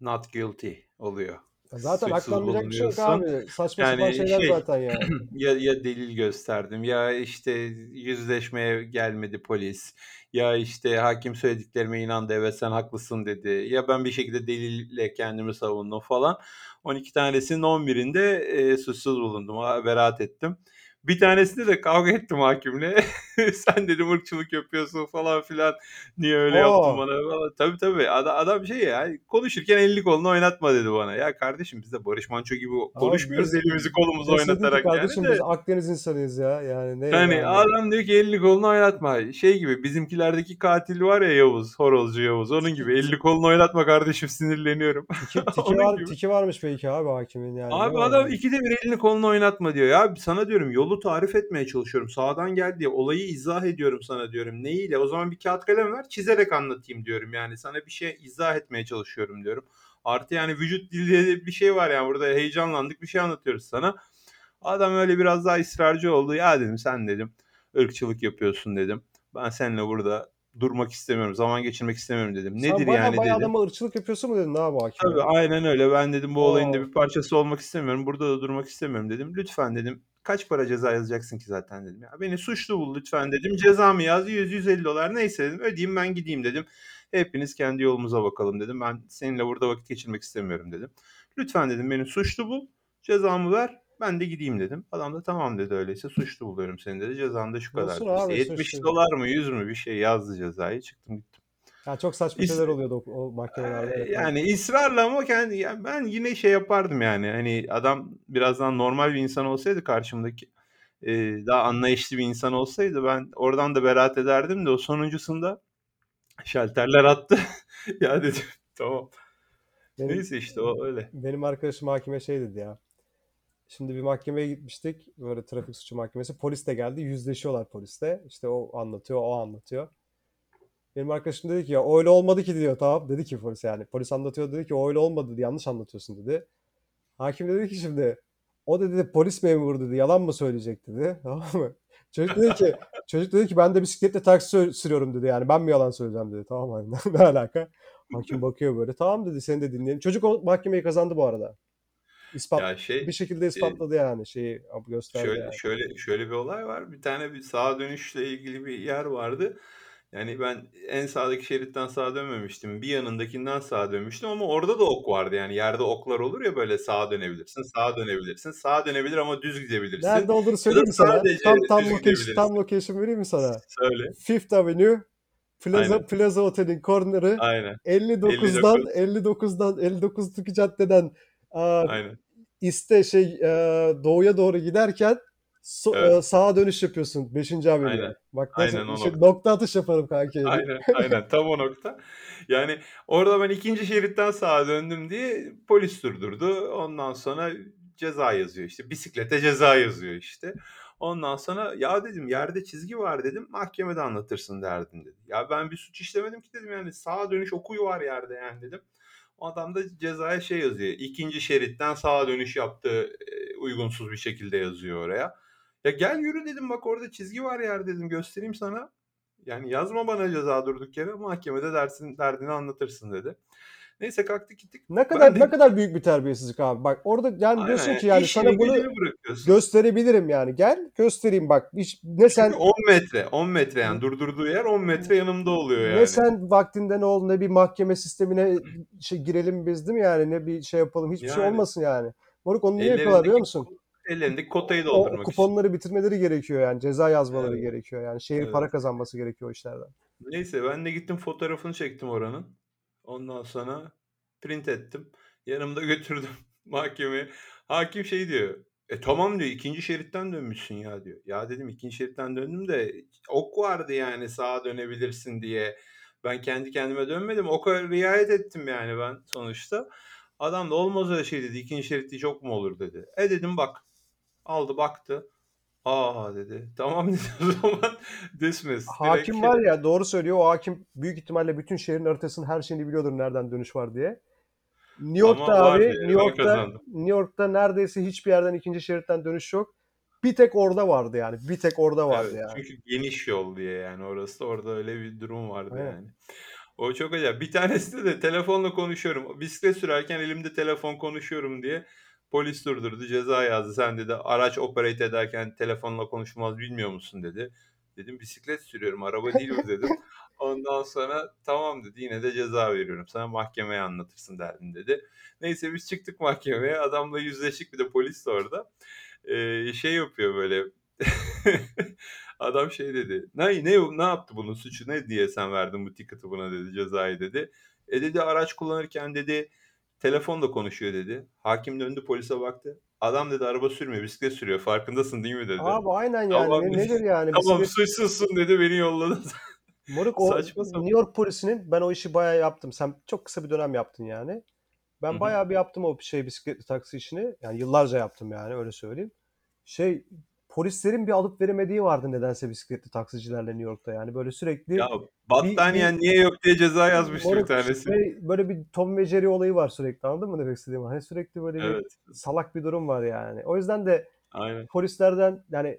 Not guilty oluyor. Zaten aklanmayacak bir şey yok abi. Saçma sapan Yani şeyler şey zaten yani. ya ya delil gösterdim ya işte yüzleşmeye gelmedi polis ya işte hakim söylediklerime inandı evet sen haklısın dedi ya ben bir şekilde delille kendimi savundum falan 12 tanesinin 11'inde e, suçsuz bulundum beraat ettim bir tanesinde de kavga ettim hakimle sen dedim ırkçılık yapıyorsun falan filan niye öyle yaptın Oo. bana falan tabii tabii adam, adam şey ya konuşurken elini kolunu oynatma dedi bana ya kardeşim biz de Barış Manço gibi konuşmuyoruz biz elimizi kolumuzu oynatarak yani kardeşim de biz Akdeniz insanıyız ya. Yani ne yani yani. adam diyor ki elini kolunu oynatma. Şey gibi bizimkilerdeki katil var ya Yavuz, horozcu Yavuz. Onun gibi elini kolunu oynatma kardeşim sinirleniyorum. tiki, tiki var gibi. tiki varmış belki abi hakimin yani. Abi adam yani? ikide bir elini kolunu oynatma diyor. Ya sana diyorum yolu tarif etmeye çalışıyorum. Sağdan gel diye olayı izah ediyorum sana diyorum. Neyle? O zaman bir kağıt kalem ver çizerek anlatayım diyorum. Yani sana bir şey izah etmeye çalışıyorum diyorum. Artı yani vücut dili bir şey var yani burada heyecanlandık bir şey anlatıyoruz sana. Adam öyle biraz daha ısrarcı oldu. Ya dedim sen dedim ırkçılık yapıyorsun dedim. Ben seninle burada durmak istemiyorum. Zaman geçirmek istemiyorum dedim. Sen Nedir baya yani baya dedim. adama ırkçılık yapıyorsun mu dedin abi Tabii hakime? aynen öyle. Ben dedim bu olayın da bir parçası olmak istemiyorum. Burada da durmak istemiyorum dedim. Lütfen dedim. Kaç para ceza yazacaksın ki zaten dedim. Ya beni suçlu bul lütfen dedim. Cezamı yaz 100-150 dolar neyse dedim. Ödeyeyim ben gideyim dedim. Hepiniz kendi yolumuza bakalım dedim. Ben seninle burada vakit geçirmek istemiyorum dedim. Lütfen dedim beni suçlu bul. Cezamı ver. Ben de gideyim dedim. Adam da tamam dedi öyleyse suçlu buluyorum seni dedi. Cezan da şu kadar. İşte abi 70 suçlu. dolar mı 100 mü bir şey yazdı cezayı. Çıktım gittim. Ya çok saçma şeyler oluyordu o, o mahkemelerde. Evet. yani ısrarla ama kendi ya ben yine şey yapardım yani hani adam biraz daha normal bir insan olsaydı karşımdaki eee, daha anlayışlı bir insan olsaydı ben oradan da beraat ederdim de o sonuncusunda şalterler attı. ya dedim tamam. Benim Neyse işte o öyle. benim arkadaşım hakime şey dedi ya. Şimdi bir mahkemeye gitmiştik. Böyle trafik suçu mahkemesi. Polis de geldi. Yüzleşiyorlar poliste. İşte o anlatıyor, o anlatıyor. Benim arkadaşım dedi ki ya öyle olmadı ki diyor. Tamam dedi ki polis yani. Polis anlatıyor dedi ki öyle olmadı dedi. Yanlış anlatıyorsun dedi. Hakim dedi ki şimdi o dedi polis memuru dedi. Yalan mı söyleyecek dedi. Tamam mı? Çocuk dedi ki çocuk dedi ki ben de bisikletle taksi sür- sürüyorum dedi. Yani ben mi yalan söyleyeceğim dedi. Tamam hani ne alaka? Hakim bakıyor böyle. Tamam dedi seni de dinleyelim. Çocuk o mahkemeyi kazandı bu arada. İspat Ya bir şey şekilde eee, ispatladı yani şeyi gösterdi Şöyle yani. şöyle şöyle bir olay var. Bir tane bir sağa dönüşle ilgili bir yer vardı. Yani ben en sağdaki şeritten sağa dönmemiştim. Bir yanındakinden sağa dönmüştüm ama orada da ok vardı. Yani yerde oklar olur ya böyle sağa dönebilirsin, sağa dönebilirsin. Sağa dönebilir ama düz gidebilirsin. Nerede olduğunu söyleyeyim mi sana? Tam tam location tam location vereyim mi sana? Söyle. Fifth Avenue Plaza Aynen. Plaza Otel'in corner'ı Aynen. 59'dan 59. 59'dan 59'daki caddeden aa, Aynen. iste şey e, doğuya doğru giderken so- Evet. e, sağa dönüş yapıyorsun 5. Avenue. Aynen. Bak nasıl Aynen şey, nokta. nokta atış yaparım kanki. Aynen, aynen tam o nokta. Yani orada ben ikinci şeritten sağa döndüm diye polis durdurdu. Ondan sonra ceza yazıyor işte. Bisiklete ceza yazıyor işte. Ondan sonra ya dedim yerde çizgi var dedim. Mahkemede anlatırsın derdin dedi. Ya ben bir suç işlemedim ki dedim yani sağa dönüş okuyu var yerde yani dedim. O adam da cezaya şey yazıyor. İkinci şeritten sağa dönüş yaptı e, uygunsuz bir şekilde yazıyor oraya. Ya gel yürü dedim bak orada çizgi var yer dedim göstereyim sana. Yani yazma bana ceza durduk yere mahkemede dersin derdini anlatırsın dedi. Neyse kalktık gittik. Ne kadar de- ne kadar büyük bir terbiyesizlik abi. Bak orada yani diyorsun Aynen, ki yani işini sana bunu gösterebilirim yani. Gel göstereyim bak. Hiç, ne sen Çünkü 10 metre 10 metre yani durdurduğu yer 10 metre yanımda oluyor yani. ne sen vaktinde ne oldu ne bir mahkeme sistemine şey girelim biz değil mi yani ne bir şey yapalım hiçbir şey Yani. olmasın yani. Moruk onu niye yapıyorlar biliyor musun? Ellerindeki kotayı O doldurmak için. kuponları bitirmeleri gerekiyor yani. Ceza yazmaları Evet. gerekiyor yani. Şehir Evet. para kazanması gerekiyor o işlerden. Neyse ben de gittim fotoğrafını çektim oranın. Ondan sonra print ettim. Yanımda götürdüm mahkemeye. Hakim şey diyor. E tamam diyor ikinci şeritten dönmüşsün ya diyor. Ya dedim ikinci şeritten döndüm de ok vardı yani sağa dönebilirsin diye. Ben kendi kendime dönmedim. Oka riayet ettim yani ben sonuçta. Adam da olmaz öyle şey dedi. İkinci şeritte çok mu olur dedi. E dedim bak. Aldı baktı. Aa dedi. Tamam dedi o zaman dismiss. Hakim Direkt- var ya doğru söylüyor. O hakim büyük ihtimalle bütün şehrin haritasının her şeyini biliyordur nereden dönüş var diye. New York'ta Ama abi, New York'ta. New York'ta neredeyse hiçbir yerden ikinci şeritten dönüş yok. Bir tek orada vardı yani. Bir tek orada vardı Evet, yani. Çünkü geniş yol diye yani orası da orada öyle bir durum vardı Aynen. yani. O çok acayip. Bir tanesinde de telefonla konuşuyorum. Bisiklet sürerken elimde telefon konuşuyorum diye polis durdurdu. Ceza yazdı. Sen dedi araç operate ederken telefonla konuşulmaz bilmiyor musun dedi. Dedim bisiklet sürüyorum araba değil bu dedim. Ondan sonra tamam dedi yine de ceza veriyorum. Sana mahkemeye anlatırsın derdin dedi. Neyse biz çıktık mahkemeye. Adamla yüzleştik bir de polis de orada. Ee, şey yapıyor böyle Adam şey dedi. Ne ne ne yaptı bunun suçu ne diye sen verdin bu ticket'ı buna dedi cezayı dedi. E dedi araç kullanırken dedi telefonla konuşuyor dedi. Hakim döndü polise baktı. Adam dedi araba sürmüyor bisiklet sürüyor farkındasın değil mi dedi. Abi aynen yani. Tamam, Ne, nedir yani? tamam Bisiklet- suçsuzsun dedi beni yolladı. Moruk o Saçma. New York polisinin ben o işi bayağı yaptım. Sen çok kısa bir dönem yaptın yani. Ben Hı hı. bayağı bir yaptım o şey bisikletli taksi işini. Yani yıllarca yaptım yani öyle söyleyeyim. Şey polislerin bir alıp veremediği vardı nedense bisikletli taksicilerle New York'ta yani böyle sürekli ya battaniyen niye yok diye ceza yazmıştı bir tanesi. şey, böyle bir Tom ve Jerry olayı var sürekli anladın mı demek istediğimi? Hani sürekli böyle bir Evet salak bir durum var yani. O yüzden de aynen. polislerden yani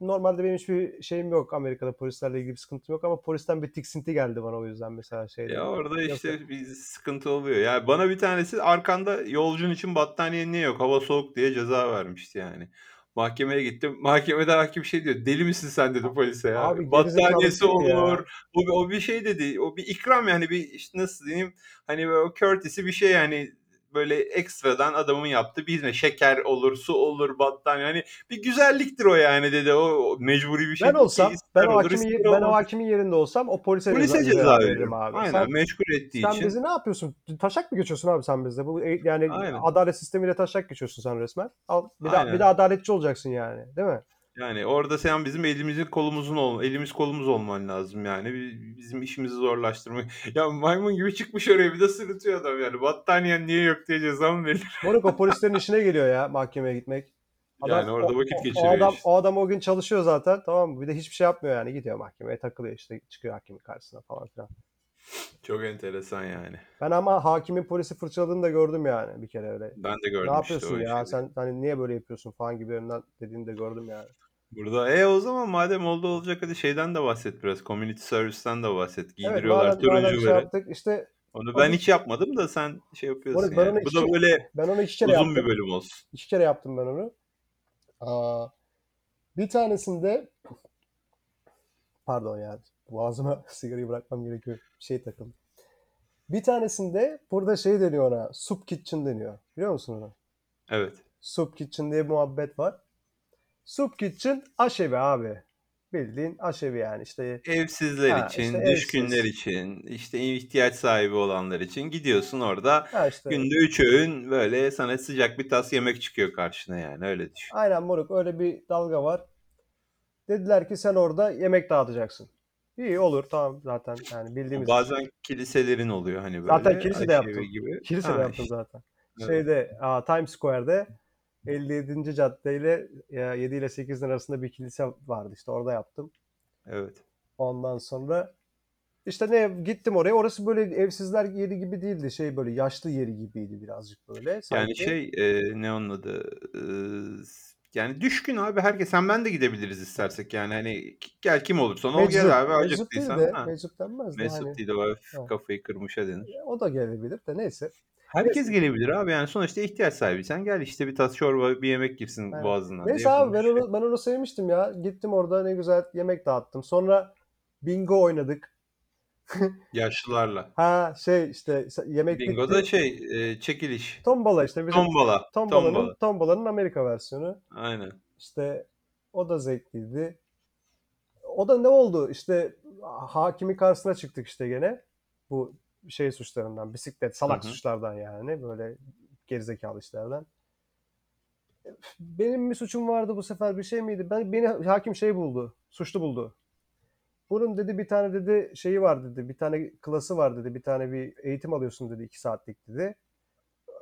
normalde benim hiçbir şeyim yok Amerika'da polislerle ilgili bir sıkıntım yok ama polisten bir tiksinti geldi bana o yüzden mesela şeyde. Ya orada işte bir sıkıntı oluyor. Yani bana bir tanesi arkanda yolcun için battaniye niye yok? Hava soğuk diye ceza vermişti yani. Mahkemeye gittim. Mahkemede hakim şey diyor. Deli misin sen dedi polise ya. Abi Battaniyesi değil ya. olur. O, o bir şey dedi. O bir ikram yani bir işte nasıl diyeyim? Hani o courtesy bir şey yani böyle ekstradan adamın yaptığı bir hizmet. Şeker olur, su olur, battaniye. Hani bir güzelliktir o yani dedi. O, mecburi bir şey. Ben olsam, ben o hakimin, ben o hakimin yerinde olsam o polise, Polise ceza, ceza veririm abi. Aynen Sen, meşgul ettiği sen için. bizi ne yapıyorsun? Taşak mı geçiyorsun abi sen bizde? Bu e- yani Aynen. adalet sistemiyle taşak geçiyorsun sen resmen. Al bir Aynen. bir de adaletçi olacaksın yani, değil mi? Yani orada sen bizim elimizin kolumuzun ol, elimiz kolumuz olman lazım yani. Bi- Bizim işimizi zorlaştırmak. Ya maymun gibi çıkmış oraya bir de sırıtıyor adam yani. Battaniyen niye yok diye ceza mı verilir? Moruk o polislerin işine geliyor ya mahkemeye gitmek. Yani orada o- vakit geçiriyor O adam, işte. o adam o gün çalışıyor zaten tamam mı? Bir de hiçbir şey yapmıyor yani. Gidiyor mahkemeye takılıyor işte çıkıyor hakimin karşısına falan filan. Çok enteresan yani. Ben ama hakimin polisi fırçaladığını da gördüm yani bir kere öyle. Ben de gördüm ne işte yapıyorsun o ya işi. sen hani niye böyle yapıyorsun falan gibilerinden dediğini de gördüm yani. Burada e o zaman madem oldu olacak hadi şeyden de bahset biraz. Community service'ten de bahset. Evet Giydiriyorlar madem, madem şey yaptık işte Onu ben hiç yapmadım da sen şey yapıyorsun yani. onu Bu iki da böyle ben onu iki kere uzun yaptım. bir bölüm olsun. İki kere yaptım ben onu. Aa, bir tanesinde pardon ya boğazıma sigarayı bırakmam gerekiyor. Bir şey takıldı. Bir tanesinde burada şey deniyor ona. Soup kitchen deniyor. Biliyor musun onu? Evet. Soup kitchen diye muhabbet var. Soup kitchen aşevi abi. Bildiğin aşevi yani işte Evsizler Ha, için, işte düşkünler evsiz. için, işte ihtiyaç sahibi olanlar için gidiyorsun orada ha işte günde üç öğün böyle sana sıcak bir tas yemek çıkıyor karşına yani öyle düşün. aynen moruk öyle bir dalga var. Dediler ki sen orada yemek dağıtacaksın. İyi olur tamam zaten yani bildiğimiz Bazen kiliselerin oluyor hani böyle. Zaten kilisede aşevi yaptım. Gibi. Kilisede Ha, yaptım işte, zaten. evet. Şeyde Times Square'de 57. cadde ile ya, 7 ile 8'in arasında bir kilise vardı işte orada yaptım. Evet. Ondan sonra İşte ne gittim oraya. Orası böyle evsizler yeri gibi değildi. Şey böyle yaşlı yeri gibiydi birazcık böyle. Yani Sanki. şey e, ne onun adı? Eee, yani düşkün abi herkes. Sen ben de gidebiliriz istersek yani hani gel kim olursan ol Meczup. gel abi Meczup değil acıktıysan. de. Meczup denmez de Mesut hani. değil de o kafayı kırmışa denir. O da gelebilir de neyse. Herkes gelebilir abi yani sonuçta ihtiyaç sahibi. Sen gel işte bir tas çorba bir yemek girsin Aynen. boğazına diye Neyse abi ben onu, ben onu sevmiştim ya. Gittim orada ne güzel yemek dağıttım. Sonra bingo oynadık. Yaşlılarla. Ha şey işte yemek Bingo'da bitti. şey e, çekiliş. Tombala işte bizim Tombala. tombalanın Tombala. tombalanın Amerika versiyonu. Aynen. İşte o da zevkliydi. O da ne oldu? İşte hakimin karşısına çıktık işte gene. Bu şey suçlarından, bisiklet, salak hı. suçlardan yani. Böyle gerizekalı işlerden. Benim bir suçum vardı bu sefer bir şey miydi? Ben beni hakim şey buldu. Suçlu buldu. Bunun dedi bir tane dedi şeyi var dedi. Bir tane klası var dedi. Bir tane bir eğitim alıyorsun dedi. iki saatlik dedi.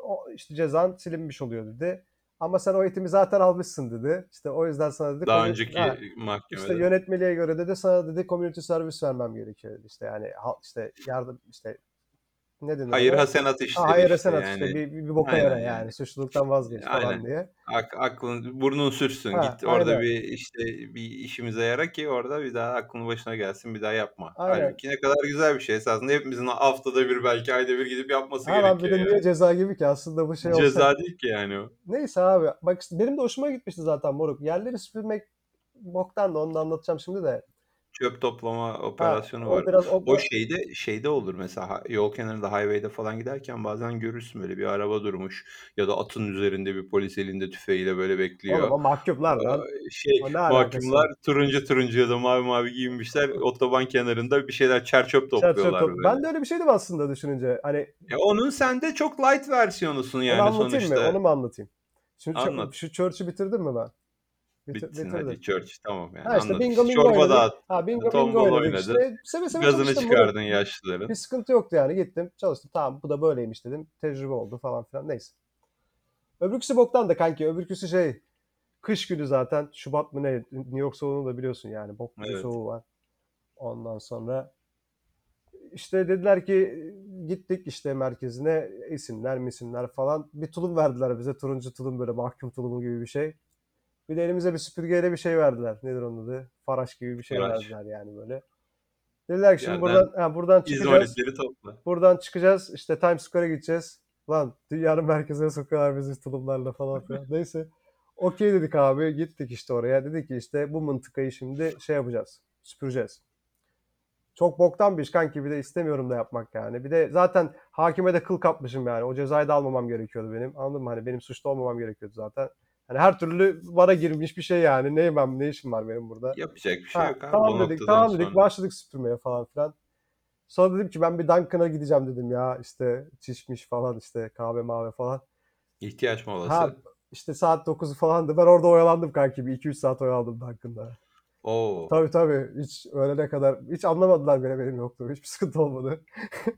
O işte cezan silinmiş oluyor dedi. Ama sen o eğitimi zaten almışsın dedi. İşte o yüzden sana dedi. Daha komün- önceki Ha, işte mahkemede. yönetmeliğe göre dedi sana dedi community service vermem gerekiyor dedi. İşte yani işte yardım işte ne denir Hayır hasenat Ha, işleri hayır işte hasenat yani. işte bir, bir, bir boka yara yani. yani. Suçluluktan vazgeç falan Aynen. diye. Ak, aklın burnun sürsün Ha, git orada aynen. bir işte bir işimize yara ki orada bir daha aklın başına gelsin bir daha yapma. Aynen. Halbuki ne kadar güzel bir şey esasında hepimizin haftada bir belki ayda bir gidip yapması Ha lan bir de gerekiyor niye yani. ceza gibi ki aslında bu şey olsa. Ceza değil ki yani o. Neyse abi. Bak işte benim de hoşuma gitmişti zaten moruk. Yerleri süpürmek boktan da onu da anlatacağım şimdi de. Çöp toplama Ha operasyonu o var. biraz o, O şeyde şeyde olur mesela ha- yol kenarında highway'de falan giderken bazen görürsün böyle bir araba durmuş ya da atın üzerinde bir polis elinde tüfeğiyle böyle oğlum bekliyor. o mahkumlar lan. Şey O ne alakası var? mahkumlar turuncu turuncu ya da mavi mavi giyinmişler otoban kenarında bir şeyler çer çöp Çer çöp topluyorlar top. böyle. Ben de öyle bir şeydim aslında düşününce. Hani Ya onun sende çok light versiyonusun onu yani anlatayım mı? sonuçta. Onu mu anlatayım? Şimdi çö- Anlat. şu church'ü bitirdim mi ben? Bitir, Bitsin bitirdim. hadi church tamam yani Ha işte anladık. bingo bingo çorba oynadık. dağıttın, Ha bingo bingo tombala oynadık oynadın. işte. Seve seve Gazını çalıştım bunu. çıkardın yaşlıların. Bir sıkıntı yoktu yani gittim çalıştım. Tamam bu da böyleymiş dedim. Tecrübe oldu falan filan neyse. Öbürküsü boktan da kanki. Öbürküsü şey kış günü zaten. Şubat mı ne? New York soğuğunu da biliyorsun yani. Bok gibi Evet. soğuğu var. Ondan sonra işte dediler ki gittik işte merkezine isimler misimler falan. Bir tulum verdiler bize. Turuncu tulum böyle mahkum tulumu gibi bir şey. Bir de elimize bir süpürgeyle bir şey verdiler. Nedir onun adı? Faraş gibi bir şey Faraş. verdiler yani böyle. Dediler ki şimdi Yerden buradan ha, buradan çıkacağız. Topla. Buradan çıkacağız. işte Times Square'a gideceğiz. Lan dünyanın merkezine sokuyorlar bizi tulumlarla falan filan. Neyse. Okey dedik abi. Gittik işte oraya. Dedik ki işte bu mıntıkayı şimdi şey yapacağız. Süpüreceğiz. Çok boktan bir iş kanki. Bir de istemiyorum da yapmak yani. Bir de zaten hakime de kıl kapmışım yani. O cezayı da almamam gerekiyordu benim. Anladın mı? Hani benim suçlu olmamam gerekiyordu zaten. Hani her türlü bana girmiş bir şey yani. Ne ben ne işim var benim burada? Yapacak bir şey Ha, yok abi tamam o dedik, tamam dedik. sonra. Başladık süpürmeye falan filan. Sonra dedim ki ben bir Dunkin'a gideceğim dedim ya. işte çişmiş falan işte kahve mavi falan. İhtiyaç molası. Ha işte saat 9 falandı. Ben orada oyalandım kanki. Bir 2-3 saat oyalandım Dunkin'da. Oo. Tabii tabii. Hiç öğlene kadar. Hiç anlamadılar bile benim yokluğumu. Hiçbir sıkıntı olmadı.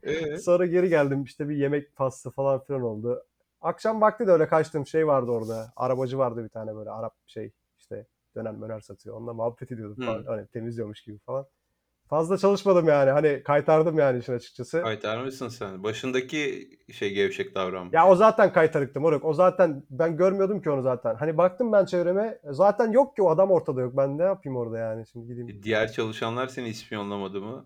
Ee? Sonra geri geldim. işte bir yemek faslı falan filan oldu. Akşam vakti de öyle kaçtım. Şey vardı orada. Arabacı vardı bir tane böyle Arap şey işte döner satıyor. Onunla muhabbet ediyordum falan. Hı. Hani temizliyormuş gibi falan. Fazla çalışmadım yani. Hani kaytardım yani işin açıkçası. Kaytarmışsın sen. Başındaki şey gevşek davranmış. Ya o zaten kaytarıktı moruk. O zaten ben görmüyordum ki onu zaten. Hani baktım ben çevreme. Zaten yok ki o adam ortada yok. Ben ne yapayım orada yani şimdi gideyim. Diğer çalışanlar seni ispiyonlamadı mı?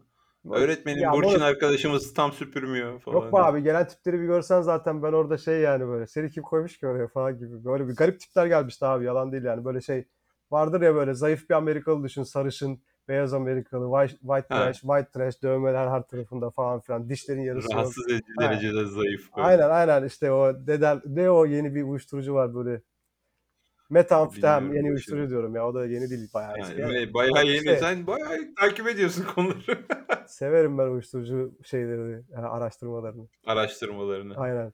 Öğretmenim ya Burçin arkadaşımız tam süpürmüyor falan. Yok be abi gelen tipleri bir görsen zaten ben orada şey yani böyle seni kim koymuş ki oraya falan gibi. Böyle bir garip tipler gelmişti abi yalan değil yani. Böyle şey vardır ya böyle zayıf bir Amerikalı düşün sarışın beyaz Amerikalı white, white trash white trash dövmeler her tarafında falan filan dişlerin yarısı. Rahatsız edici derecede zayıf böyle. Aynen aynen işte o dedel ne o yeni bir uyuşturucu var böyle. Metamfetamин Bilmiyorum yeni uyuşturucu diyorum ya o da yeni değil bayağı Yani ve bayağı yeni. İşte Sen bayağı takip ediyorsun konuları. severim ben uyuşturucu şeyleri, yani araştırmalarını. Araştırmalarını. Aynen.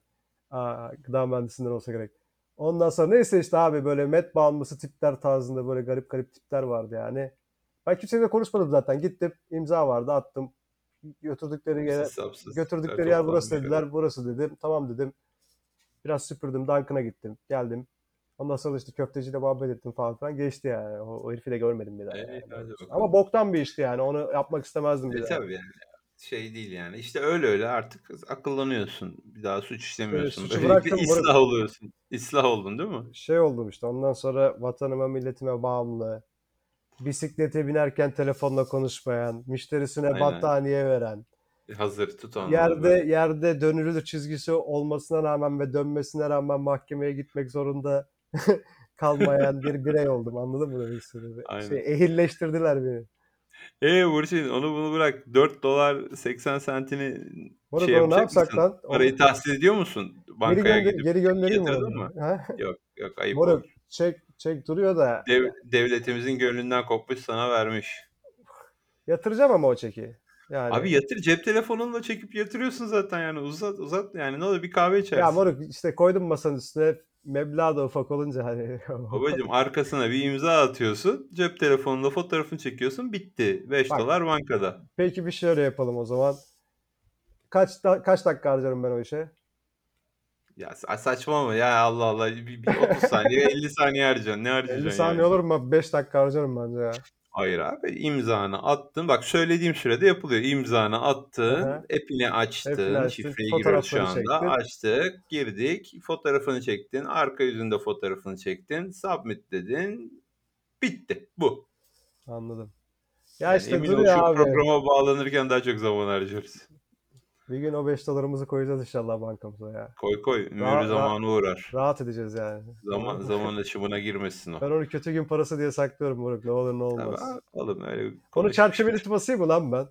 Aa, gıda mühendisinden olsa gerek. Ondan sonra neyse işte abi böyle met bağımlısı tipler tarzında böyle garip garip tipler vardı yani. Ben kimseyle konuşmadım zaten. Gittim imza vardı attım. Götürdükleri yer, Sapsız götürdükleri yer burası dediler. Burası dedim. Tamam dedim. Biraz süpürdüm. Dunkin'a gittim. Geldim. Ondan sonra işte köfteciyle muhabbet ettim falan filan. Geçti yani. O, o herifi de görmedim bir daha. E, yani. hadi Ama boktan bir işti yani. Onu yapmak istemezdim bir E daha. tabii yani. şey değil yani. İşte öyle öyle artık akıllanıyorsun. Bir daha suç işlemiyorsun. suçu Böylelikle bıraktım ıslah oluyorsun. İslah oldun değil mi? Şey oldum işte ondan sonra vatanıma milletime bağımlı. Bisiklete binerken telefonla konuşmayan, müşterisine Aynen. battaniye veren, Hazır tut onları yerde böyle. yerde dönülür çizgisi olmasına rağmen ve dönmesine rağmen mahkemeye gitmek zorunda kalmayan bir birey oldum. Anladın mı demek istediğimi? Aynen. Şey, ehilleştirdiler beni. Eee Burçin onu bunu bırak. 4 dolar 80 sentini Moruk şey onu ne yapacak yapsak mısın? lan? Parayı tahsil ediyor musun? geri, Bankaya gönder- gidip geri göndereyim mi? Ha? Yok yok ayıp Moruk olur. çek çek duruyor da Dev, devletimizin gönlünden kopmuş sana vermiş. yatıracağım ama o çeki. Yani Abi yatır cep telefonunla çekip yatırıyorsun zaten yani uzat uzat yani ne olur bir kahve ya içersin. moruk işte koydum masanın üstüne meblağ da ufak olunca hani Babacım arkasına bir imza atıyorsun. Cep telefonunda fotoğrafını çekiyorsun. Bitti. 5 Bak. dolar bankada. Peki bir şöyle yapalım o zaman. Kaç da, kaç dakika harcarım ben o işe? Ya sa- saçmalama ya Allah Allah. Bir, bir 30 saniye 50 saniye harcayacaksın. Ne 50 harcayacaksın saniye yani? olur mu? 5 dakika harcarım bence ya. Hayır abi imzanı attın. Bak söylediğim sürede yapılıyor. İmzanı attın. Aha. App'ini açtın. App'ini açtın, Şifreyi giriyoruz şu anda. çektin. Açtık. Girdik. Fotoğrafını çektin. Arka yüzünde fotoğrafını çektin. Submit dedin. Bitti. Bu. Anladım. Ya Yani işte emin dur ol ya şu abi. programa bağlanırken daha çok zaman harcarız. Bir gün o 5 dolarımızı koyacağız inşallah bankamıza ya. Koy koy. Ra- zamanı uğrar. Rahat edeceğiz yani. Zaman zaman aşımına girmesin o. Ben onu kötü gün parası diye saklıyorum moruk. Ne olur ne olmaz. oğlum öyle Onu çerçeveli basayım mı lan ben?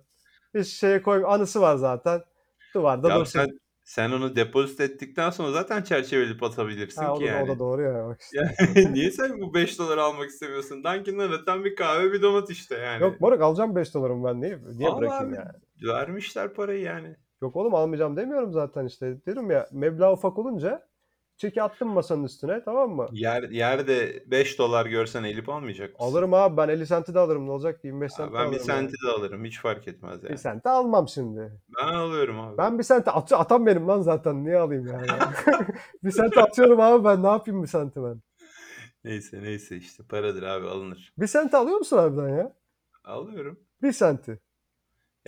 Hiç şeye koy anısı var zaten. Duvarda Ya dursun. sen sen onu depozit ettikten sonra zaten çerçevelip atabilirsin Ha, ki da, o yani. da doğru ya. Bak işte. Yani niye sen bu 5 dolar almak istemiyorsun? Dunkin Donut'tan bir kahve bir donut işte yani. Yok moruk alacağım 5 dolarımı ben. Niye, niye Al bırakayım abi. yani? Vermişler parayı yani. Yok oğlum almayacağım demiyorum zaten işte. Dedim ya meblağ ufak olunca çeki attım masanın üstüne tamam mı? Yer, yerde 5 dolar görsen elip almayacak mısın? Alırım abi ben 50 senti de alırım ne olacak ki 25 Ha, senti ben bir alırım yani. senti de alırım. Hiç fark etmez Bir yani. senti almam şimdi. Ben alıyorum abi. Ben bir senti at atan benim lan zaten niye alayım yani? bir senti atıyorum abi ben ne yapayım bir senti ben? Neyse neyse işte paradır abi alınır. Bir senti alıyor musun harbiden ya? Alıyorum. Bir senti.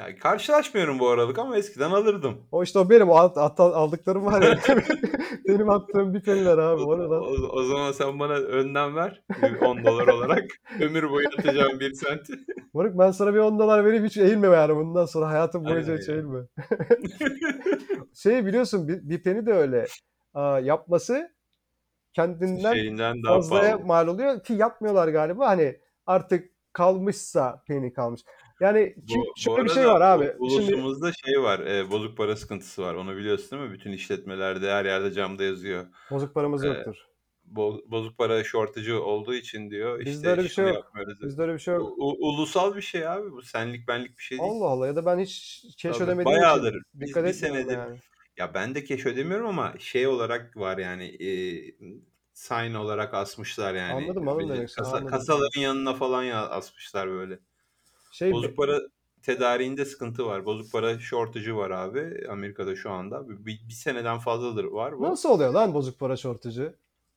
Ya karşılaşmıyorum bu aralık ama eskiden alırdım. O işte o benim o at, at- aldıklarım var ya. benim attığım bir peniler abi. O, lan? o- o zaman sen bana önden ver. bir 10 dolar olarak. Ömür boyu atacağım bir senti. Moruk ben sana bir 10 dolar vereyim hiç eğilme yani bundan sonra hayatım boyunca Aynen hiç eğilme. Şey biliyorsun bir, bir peni de öyle. Aa, yapması kendinden Şeyinden fazlaya mal oluyor ki yapmıyorlar galiba. Hani artık kalmışsa peni kalmış. Yani kim, Bu, bu şöyle bir şey var abi. u- Şimdi ulusumuzda şey var. e, bozuk para sıkıntısı var. Onu biliyorsun değil mi? Bütün işletmelerde her yerde camda yazıyor. bozuk paramız E, yoktur. bo- bozuk para shortage'ı olduğu için diyor. Bizde işte öyle bir şey şunu yok. yapmıyoruz. Bizde öyle bir şey yok. u- ulusal bir şey abi. Bu senlik benlik bir şey değil. Allah Allah ya da ben hiç keş Tabii. ödemediğim için Bayağıdır. Biz dikkat bir etmiyorum senedir yani. ya ben de keş ödemiyorum ama şey olarak var yani e, sign olarak asmışlar yani. Anladım anladım Böyle demek kasa, anladım. kasaların yanına falan ya asmışlar böyle. Şey Bozuk para tedariğinde sıkıntı var. Bozuk para shortage'ı var abi Amerika'da şu anda. Bir, bir, seneden fazladır var bu. nasıl oluyor lan bozuk para şortucu?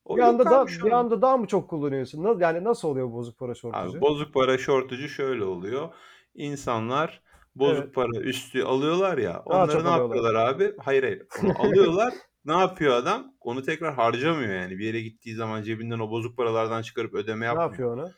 O Bir anda da bir an. anda daha mı çok kullanıyorsun? Yani nasıl oluyor bozuk para Abi şortucu? bozuk para shortage'ı şöyle oluyor. İnsanlar bozuk Evet. para üstü alıyorlar ya. Daha Onları ne yapıyorlar abi? Hayır hayır. Onu alıyorlar. ne yapıyor adam? Onu tekrar harcamıyor yani. Bir yere gittiği zaman cebinden o bozuk paralardan çıkarıp ödeme Ne yapmıyor. yapıyor onu?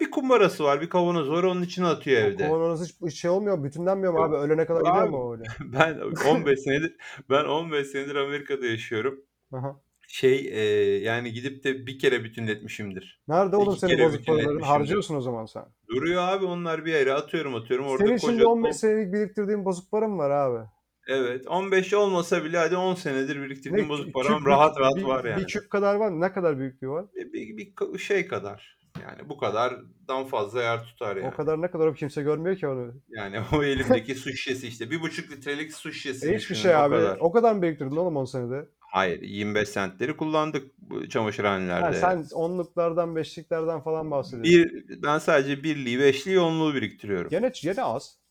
Bir kumbarası var, bir kavanoz var onun içine atıyor evde. kavanoz hiç, şey olmuyor, bütünlenmiyor mu abi? Ölene kadar gidiyor Abi mu öyle? ben 15 senedir ben 15 senedir Amerika'da yaşıyorum. Aha. Şey e, yani gidip de bir kere bütünletmişimdir. Nerede oğlum İki senin kere bozuk paraların? bütünletmişimdir. Harcıyorsun o zaman sen. Duruyor abi onlar bir yere atıyorum atıyorum orada Senin koca şimdi 15 top. senelik biriktirdiğin bozuk param var abi. Evet 15 olmasa bile hadi 10 senedir Ne biriktirdiğim bozuk küp param bir, rahat rahat bir, var bir yani. küp kadar var mı? Ne kadar büyüklüğü var? Bir, bir, bir ko- şey kadar. Yani bu kadardan fazla yer tutar O yani. kadar ne kadar o kimse görmüyor ki onu. Yani o elimdeki su şişesi işte. Bir buçuk litrelik su şişesi E hiçbir düşünün şey o abi. kadar. O kadar mı biriktirdin oğlum 10 senede? Hayır 25 centleri kullandık bu Ha, çamaşırhanelerde. sen onluklardan, beşliklerden falan bahsediyorsun. Bir, ben sadece birliği, beşliği, onluğu biriktiriyorum. Gene, gene az.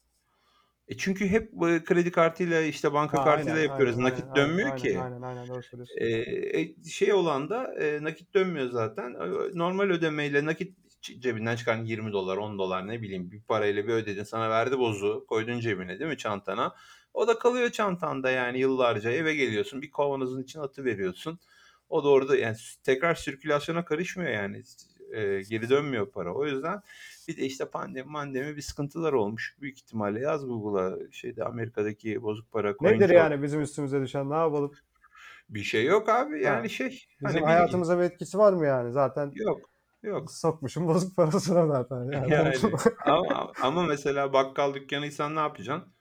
E çünkü hep bu kredi kartıyla işte banka Ha, kartıyla aynen, yapıyoruz. aynen, Nakit aynen, dönmüyor aynen, ki. aynen, aynen, doğru söylüyorsun. E, e, şey olan da e, nakit dönmüyor zaten. E, Normal ödemeyle nakit cebinden çıkardın $20, $10 ne bileyim bir parayla bir ödedin, sana verdi bozuğu, koydun cebine değil mi çantana? O da kalıyor çantanda yani yıllarca. Eve geliyorsun, bir kavanozun içine atıveriyorsun. O da orada yani tekrar sirkülasyona karışmıyor yani. Eee, geri dönmüyor para. O yüzden bir de işte pandemi mandemi bir sıkıntılar olmuş. Büyük ihtimalle yaz Google'a şeyde Amerika'daki bozuk para coin Nedir yani bizim üstümüze düşen? Ne yapalım? Bir şey yok abi. Ha. Yani şey Bizim hani hayatımıza bir etkisi var mı yani? Zaten Yok. Yok. sokmuşum bozuk parasına zaten. Yani. Yani ama, ama mesela bakkal dükkanıysan ne yapacaksın?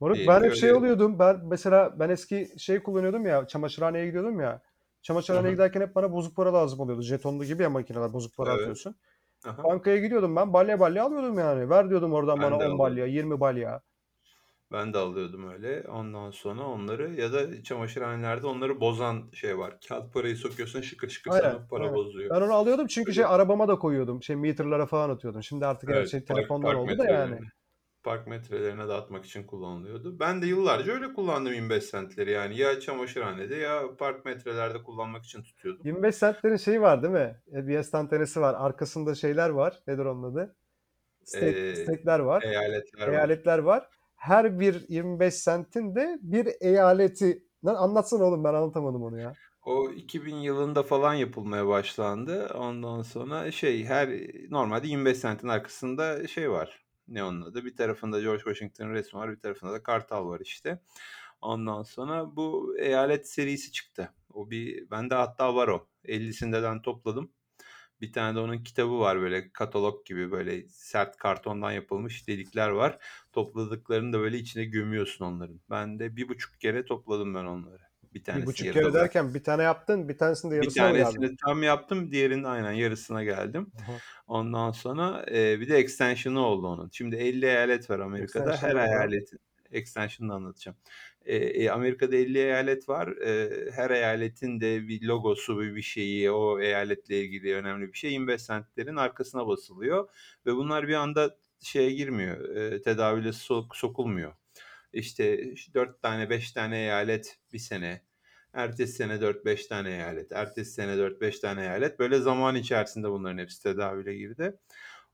Moruk Diyelim ben hep şey oluyordum. Ben mesela ben eski şey kullanıyordum ya. Çamaşırhaneye gidiyordum ya. Çamaşırhaneye giderken hep bana bozuk para lazım oluyordu. Jetonlu gibi ya makineler bozuk para Evet. atıyorsun. Aha. Bankaya gidiyordum ben. Balya balya alıyordum yani. Ver diyordum oradan Ben bana de 10 balya, 20 balya. Ben de alıyordum öyle. Ondan sonra onları ya da çamaşırhanelerde onları bozan şey var. Kağıt parayı sokuyorsun şıkır şıkır Aynen, sana para aynen. bozuyor. Ben onu alıyordum çünkü Öyle. şey arabama da koyuyordum. Şey meterlara falan atıyordum. Şimdi artık her Evet, şey park- telefondan park oldu da yani. metrelerine. Park metrelerine dağıtmak için kullanılıyordu. Ben de yıllarca öyle kullandım 25 centleri yani. Ya çamaşırhanede ya park metrelerde kullanmak için tutuyordum. 25 centlerin şeyi var değil mi? Bir enstantanesi var. Arkasında şeyler var. Nedir onun adı? Steak, Ee, steakler var. Eyaletler var. eyaletler var. Her bir 25 sentin de bir eyaleti. Lan anlatsana oğlum ben anlatamadım onu ya. O 2000 yılında falan yapılmaya başlandı. Ondan sonra şey her normalde 25 centin arkasında şey var. Ne onun adı? Bir tarafında George Washington resmi var, bir tarafında da Kartal var işte. Ondan sonra bu eyalet serisi çıktı. O bir bende hatta var o. 50'sinden topladım. Bir tane de onun kitabı var böyle katalog gibi böyle sert kartondan yapılmış delikler var. Topladıklarını da böyle içine gömüyorsun onların. Ben de bir buçuk kere topladım ben onları. Bir Bir buçuk kere derken bir tane yaptın, bir tanesini de Bir yarısına mı geldin? tanesini tam yaptım, diğerinin aynen yarısına geldim. Aha. Ondan sonra e, bir de extension'ı oldu onun. Şimdi 50 eyalet var Amerika'da. Her Extension'ı var. eyaletin extension'ını anlatacağım. E, e, Amerika'da 50 eyalet var. E, her eyaletin de bir logosu, bir bir şeyi, o eyaletle ilgili önemli bir şey 25 centlerin arkasına basılıyor ve bunlar bir anda şeye girmiyor. E, tedavüle sok- sokulmuyor. İşte 4 tane 5 tane eyalet bir sene. Ertesi sene 4-5 tane eyalet. Ertesi sene 4-5 tane eyalet. Böyle zaman içerisinde bunların hepsi tedavüle girdi.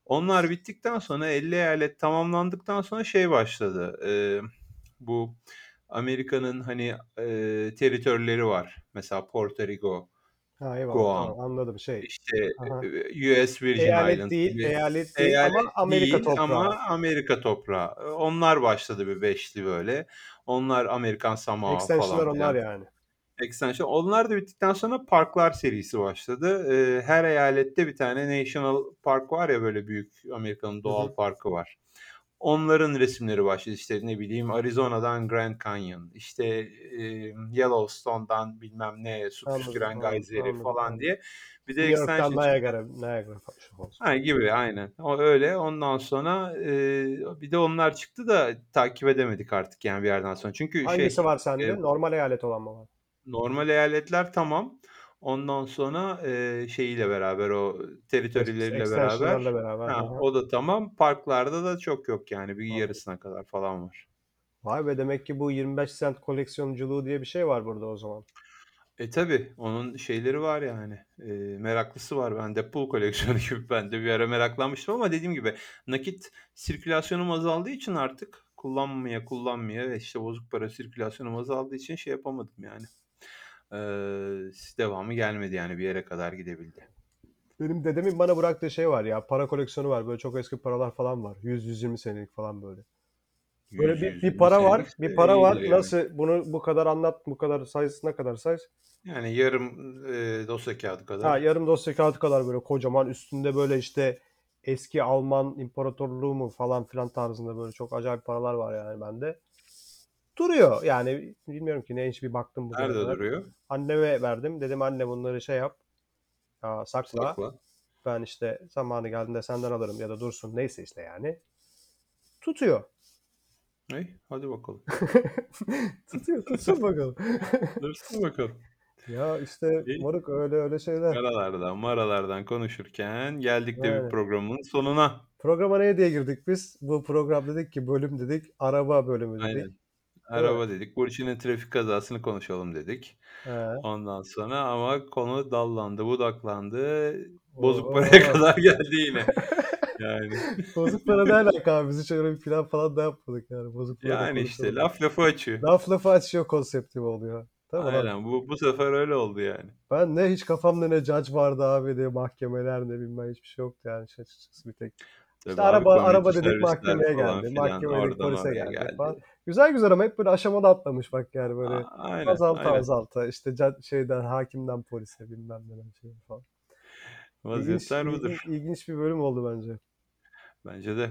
Onlar bittikten sonra 50 eyalet tamamlandıktan sonra şey başladı. Ee, bu Amerika'nın hani e, teritörleri var. Mesela Porto Rico, Ha eyvallah Guam, tamam anladım şey. işte Aha. US Virgin Eyalet Islands değil, gibi. eyalet değil Eyalet ama Amerika değil toprağı. ama Amerika toprağı. Onlar başladı bir beşli böyle. Onlar Amerikan Samoa Extension'lar falan onlar filan. yani. Extension. Onlar da bittikten sonra parklar serisi başladı. Ee, her eyalette bir tane National Park var ya böyle büyük Amerika'nın doğal hı. parkı var. Onların resimleri başladı. İşte ne bileyim Arizona'dan Grand Canyon, işte e, Yellowstone'dan bilmem ne su püsküren anladım, falan diye. Bir de New York'tan. Niagara, Niagara Falls. Ha gibi aynen. O öyle. Ondan sonra e, bir de onlar çıktı da takip edemedik artık yani bir yerden sonra. Çünkü Hangisi şey var e, sende? Normal eyalet olan mı var? normal eyaletler tamam. Ondan sonra e, şeyiyle beraber o teritorileriyle beraber Extension'larla beraber. ha, o da tamam. Parklarda da çok yok yani. Bir Anladım. yarısına kadar falan var. Vay be demek ki bu 25 cent koleksiyonculuğu diye bir şey var burada o zaman. E tabi onun şeyleri var yani. E, meraklısı var. Ben de pool koleksiyonu gibi ben de bir ara meraklanmıştım ama dediğim gibi nakit sirkülasyonum azaldığı için artık kullanmaya kullanmaya ve işte bozuk para sirkülasyonum azaldığı için şey yapamadım yani. E, devamı gelmedi yani bir yere kadar gidebildi. Benim dedemin bana bıraktığı şey var ya. Para koleksiyonu var. Böyle çok eski paralar falan var. 100-120 senelik falan böyle. Böyle 100 bir, 100 bir para var. Bir para var. yani. Nasıl bunu bu kadar anlat, bu kadar size ne kadar size? Yani yarım e, dosya kağıdı Ha kadar. yarım dosya kağıdı kadar böyle kocaman üstünde böyle işte eski Alman İmparatorluğu mu falan filan tarzında böyle çok acayip paralar var yani bende. Duruyor yani bilmiyorum ki ne hiç bir baktım Nerede kadar. duruyor? Anneme verdim. Dedim anne bunları şey yap. Ya, sakla. Sakla. Ben işte zamanı geldiğinde senden alırım ya da dursun neyse işte yani. Tutuyor. Hey, hadi bakalım. Tutuyor. Tutsun bakalım. Dursun bakalım. ya işte moruk öyle öyle şeyler. Aralardan maralardan konuşurken geldik de Yani. bir programın sonuna. Programa ne diye girdik biz? Bu program dedik ki bölüm dedik. Araba bölümü dedik. Aynen. Araba dedik. Burçin'in trafik kazasını konuşalım dedik. He. Ondan sonra ama konu dallandı, budaklandı. Bozuk paraya Oo. kadar geldi yine. Yani. Bozuk para ne alaka abi? Biz hiç öyle bir plan falan da yapmadık yani. Bozuk para da Yani işte konuşalım. laf lafı açıyor. Laf lafı açıyor konsepti oluyor. Lan. Aynen. Bu, bu sefer öyle oldu yani. Ben ne hiç kafamda ne judge vardı abi diye mahkemeler ne bilmem hiçbir şey yoktu yani işin açıkçası bir tek. Tabii İşte abi araba araba dedik mahkemeye falan geldi. filan Mahkemeye dedik oradan polise oraya geldi, geldi. falan. Güzel güzel ama hep böyle aşamada atlamış bak yani böyle A- aynen, azalta aynen. azalta işte şeyden hakimden polise bilmem neden şey falan. Vaziyetler ilginç, budur. ilginç bir bölüm oldu bence. Bence de.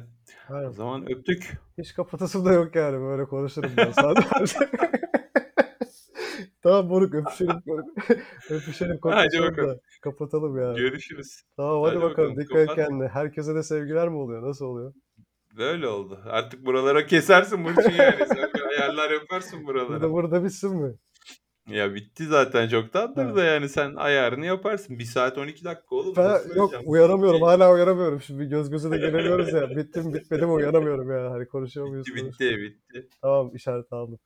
O Aynen. zaman öptük. Hiç kapatasım da yok yani böyle konuşurum ben sadece. tamam moruk öpüşelim. öpüşelim Hadi konuşalım da kapatalım yani. Görüşürüz. Tamam hadi, Hadi bakalım bakalım, dikkat et kendine. Herkese de sevgiler mi oluyor? Nasıl oluyor? Böyle oldu. Artık buralara kesersin Burçin yani. Sen bir ayarlar yaparsın Burada buralara. burada bitsin mi? Ya bitti zaten çoktandır da yani sen ayarını yaparsın. 1 saat 12 dakika oğlum. Ben yok uyanamıyorum. Hala uyanamıyorum. Şimdi göz göze de gelemiyoruz ya. Bitti mi bitmedi mi uyanamıyorum ya. Hani konuşuyor muyuz? Bitti bitti bitti. Tamam işaret aldım.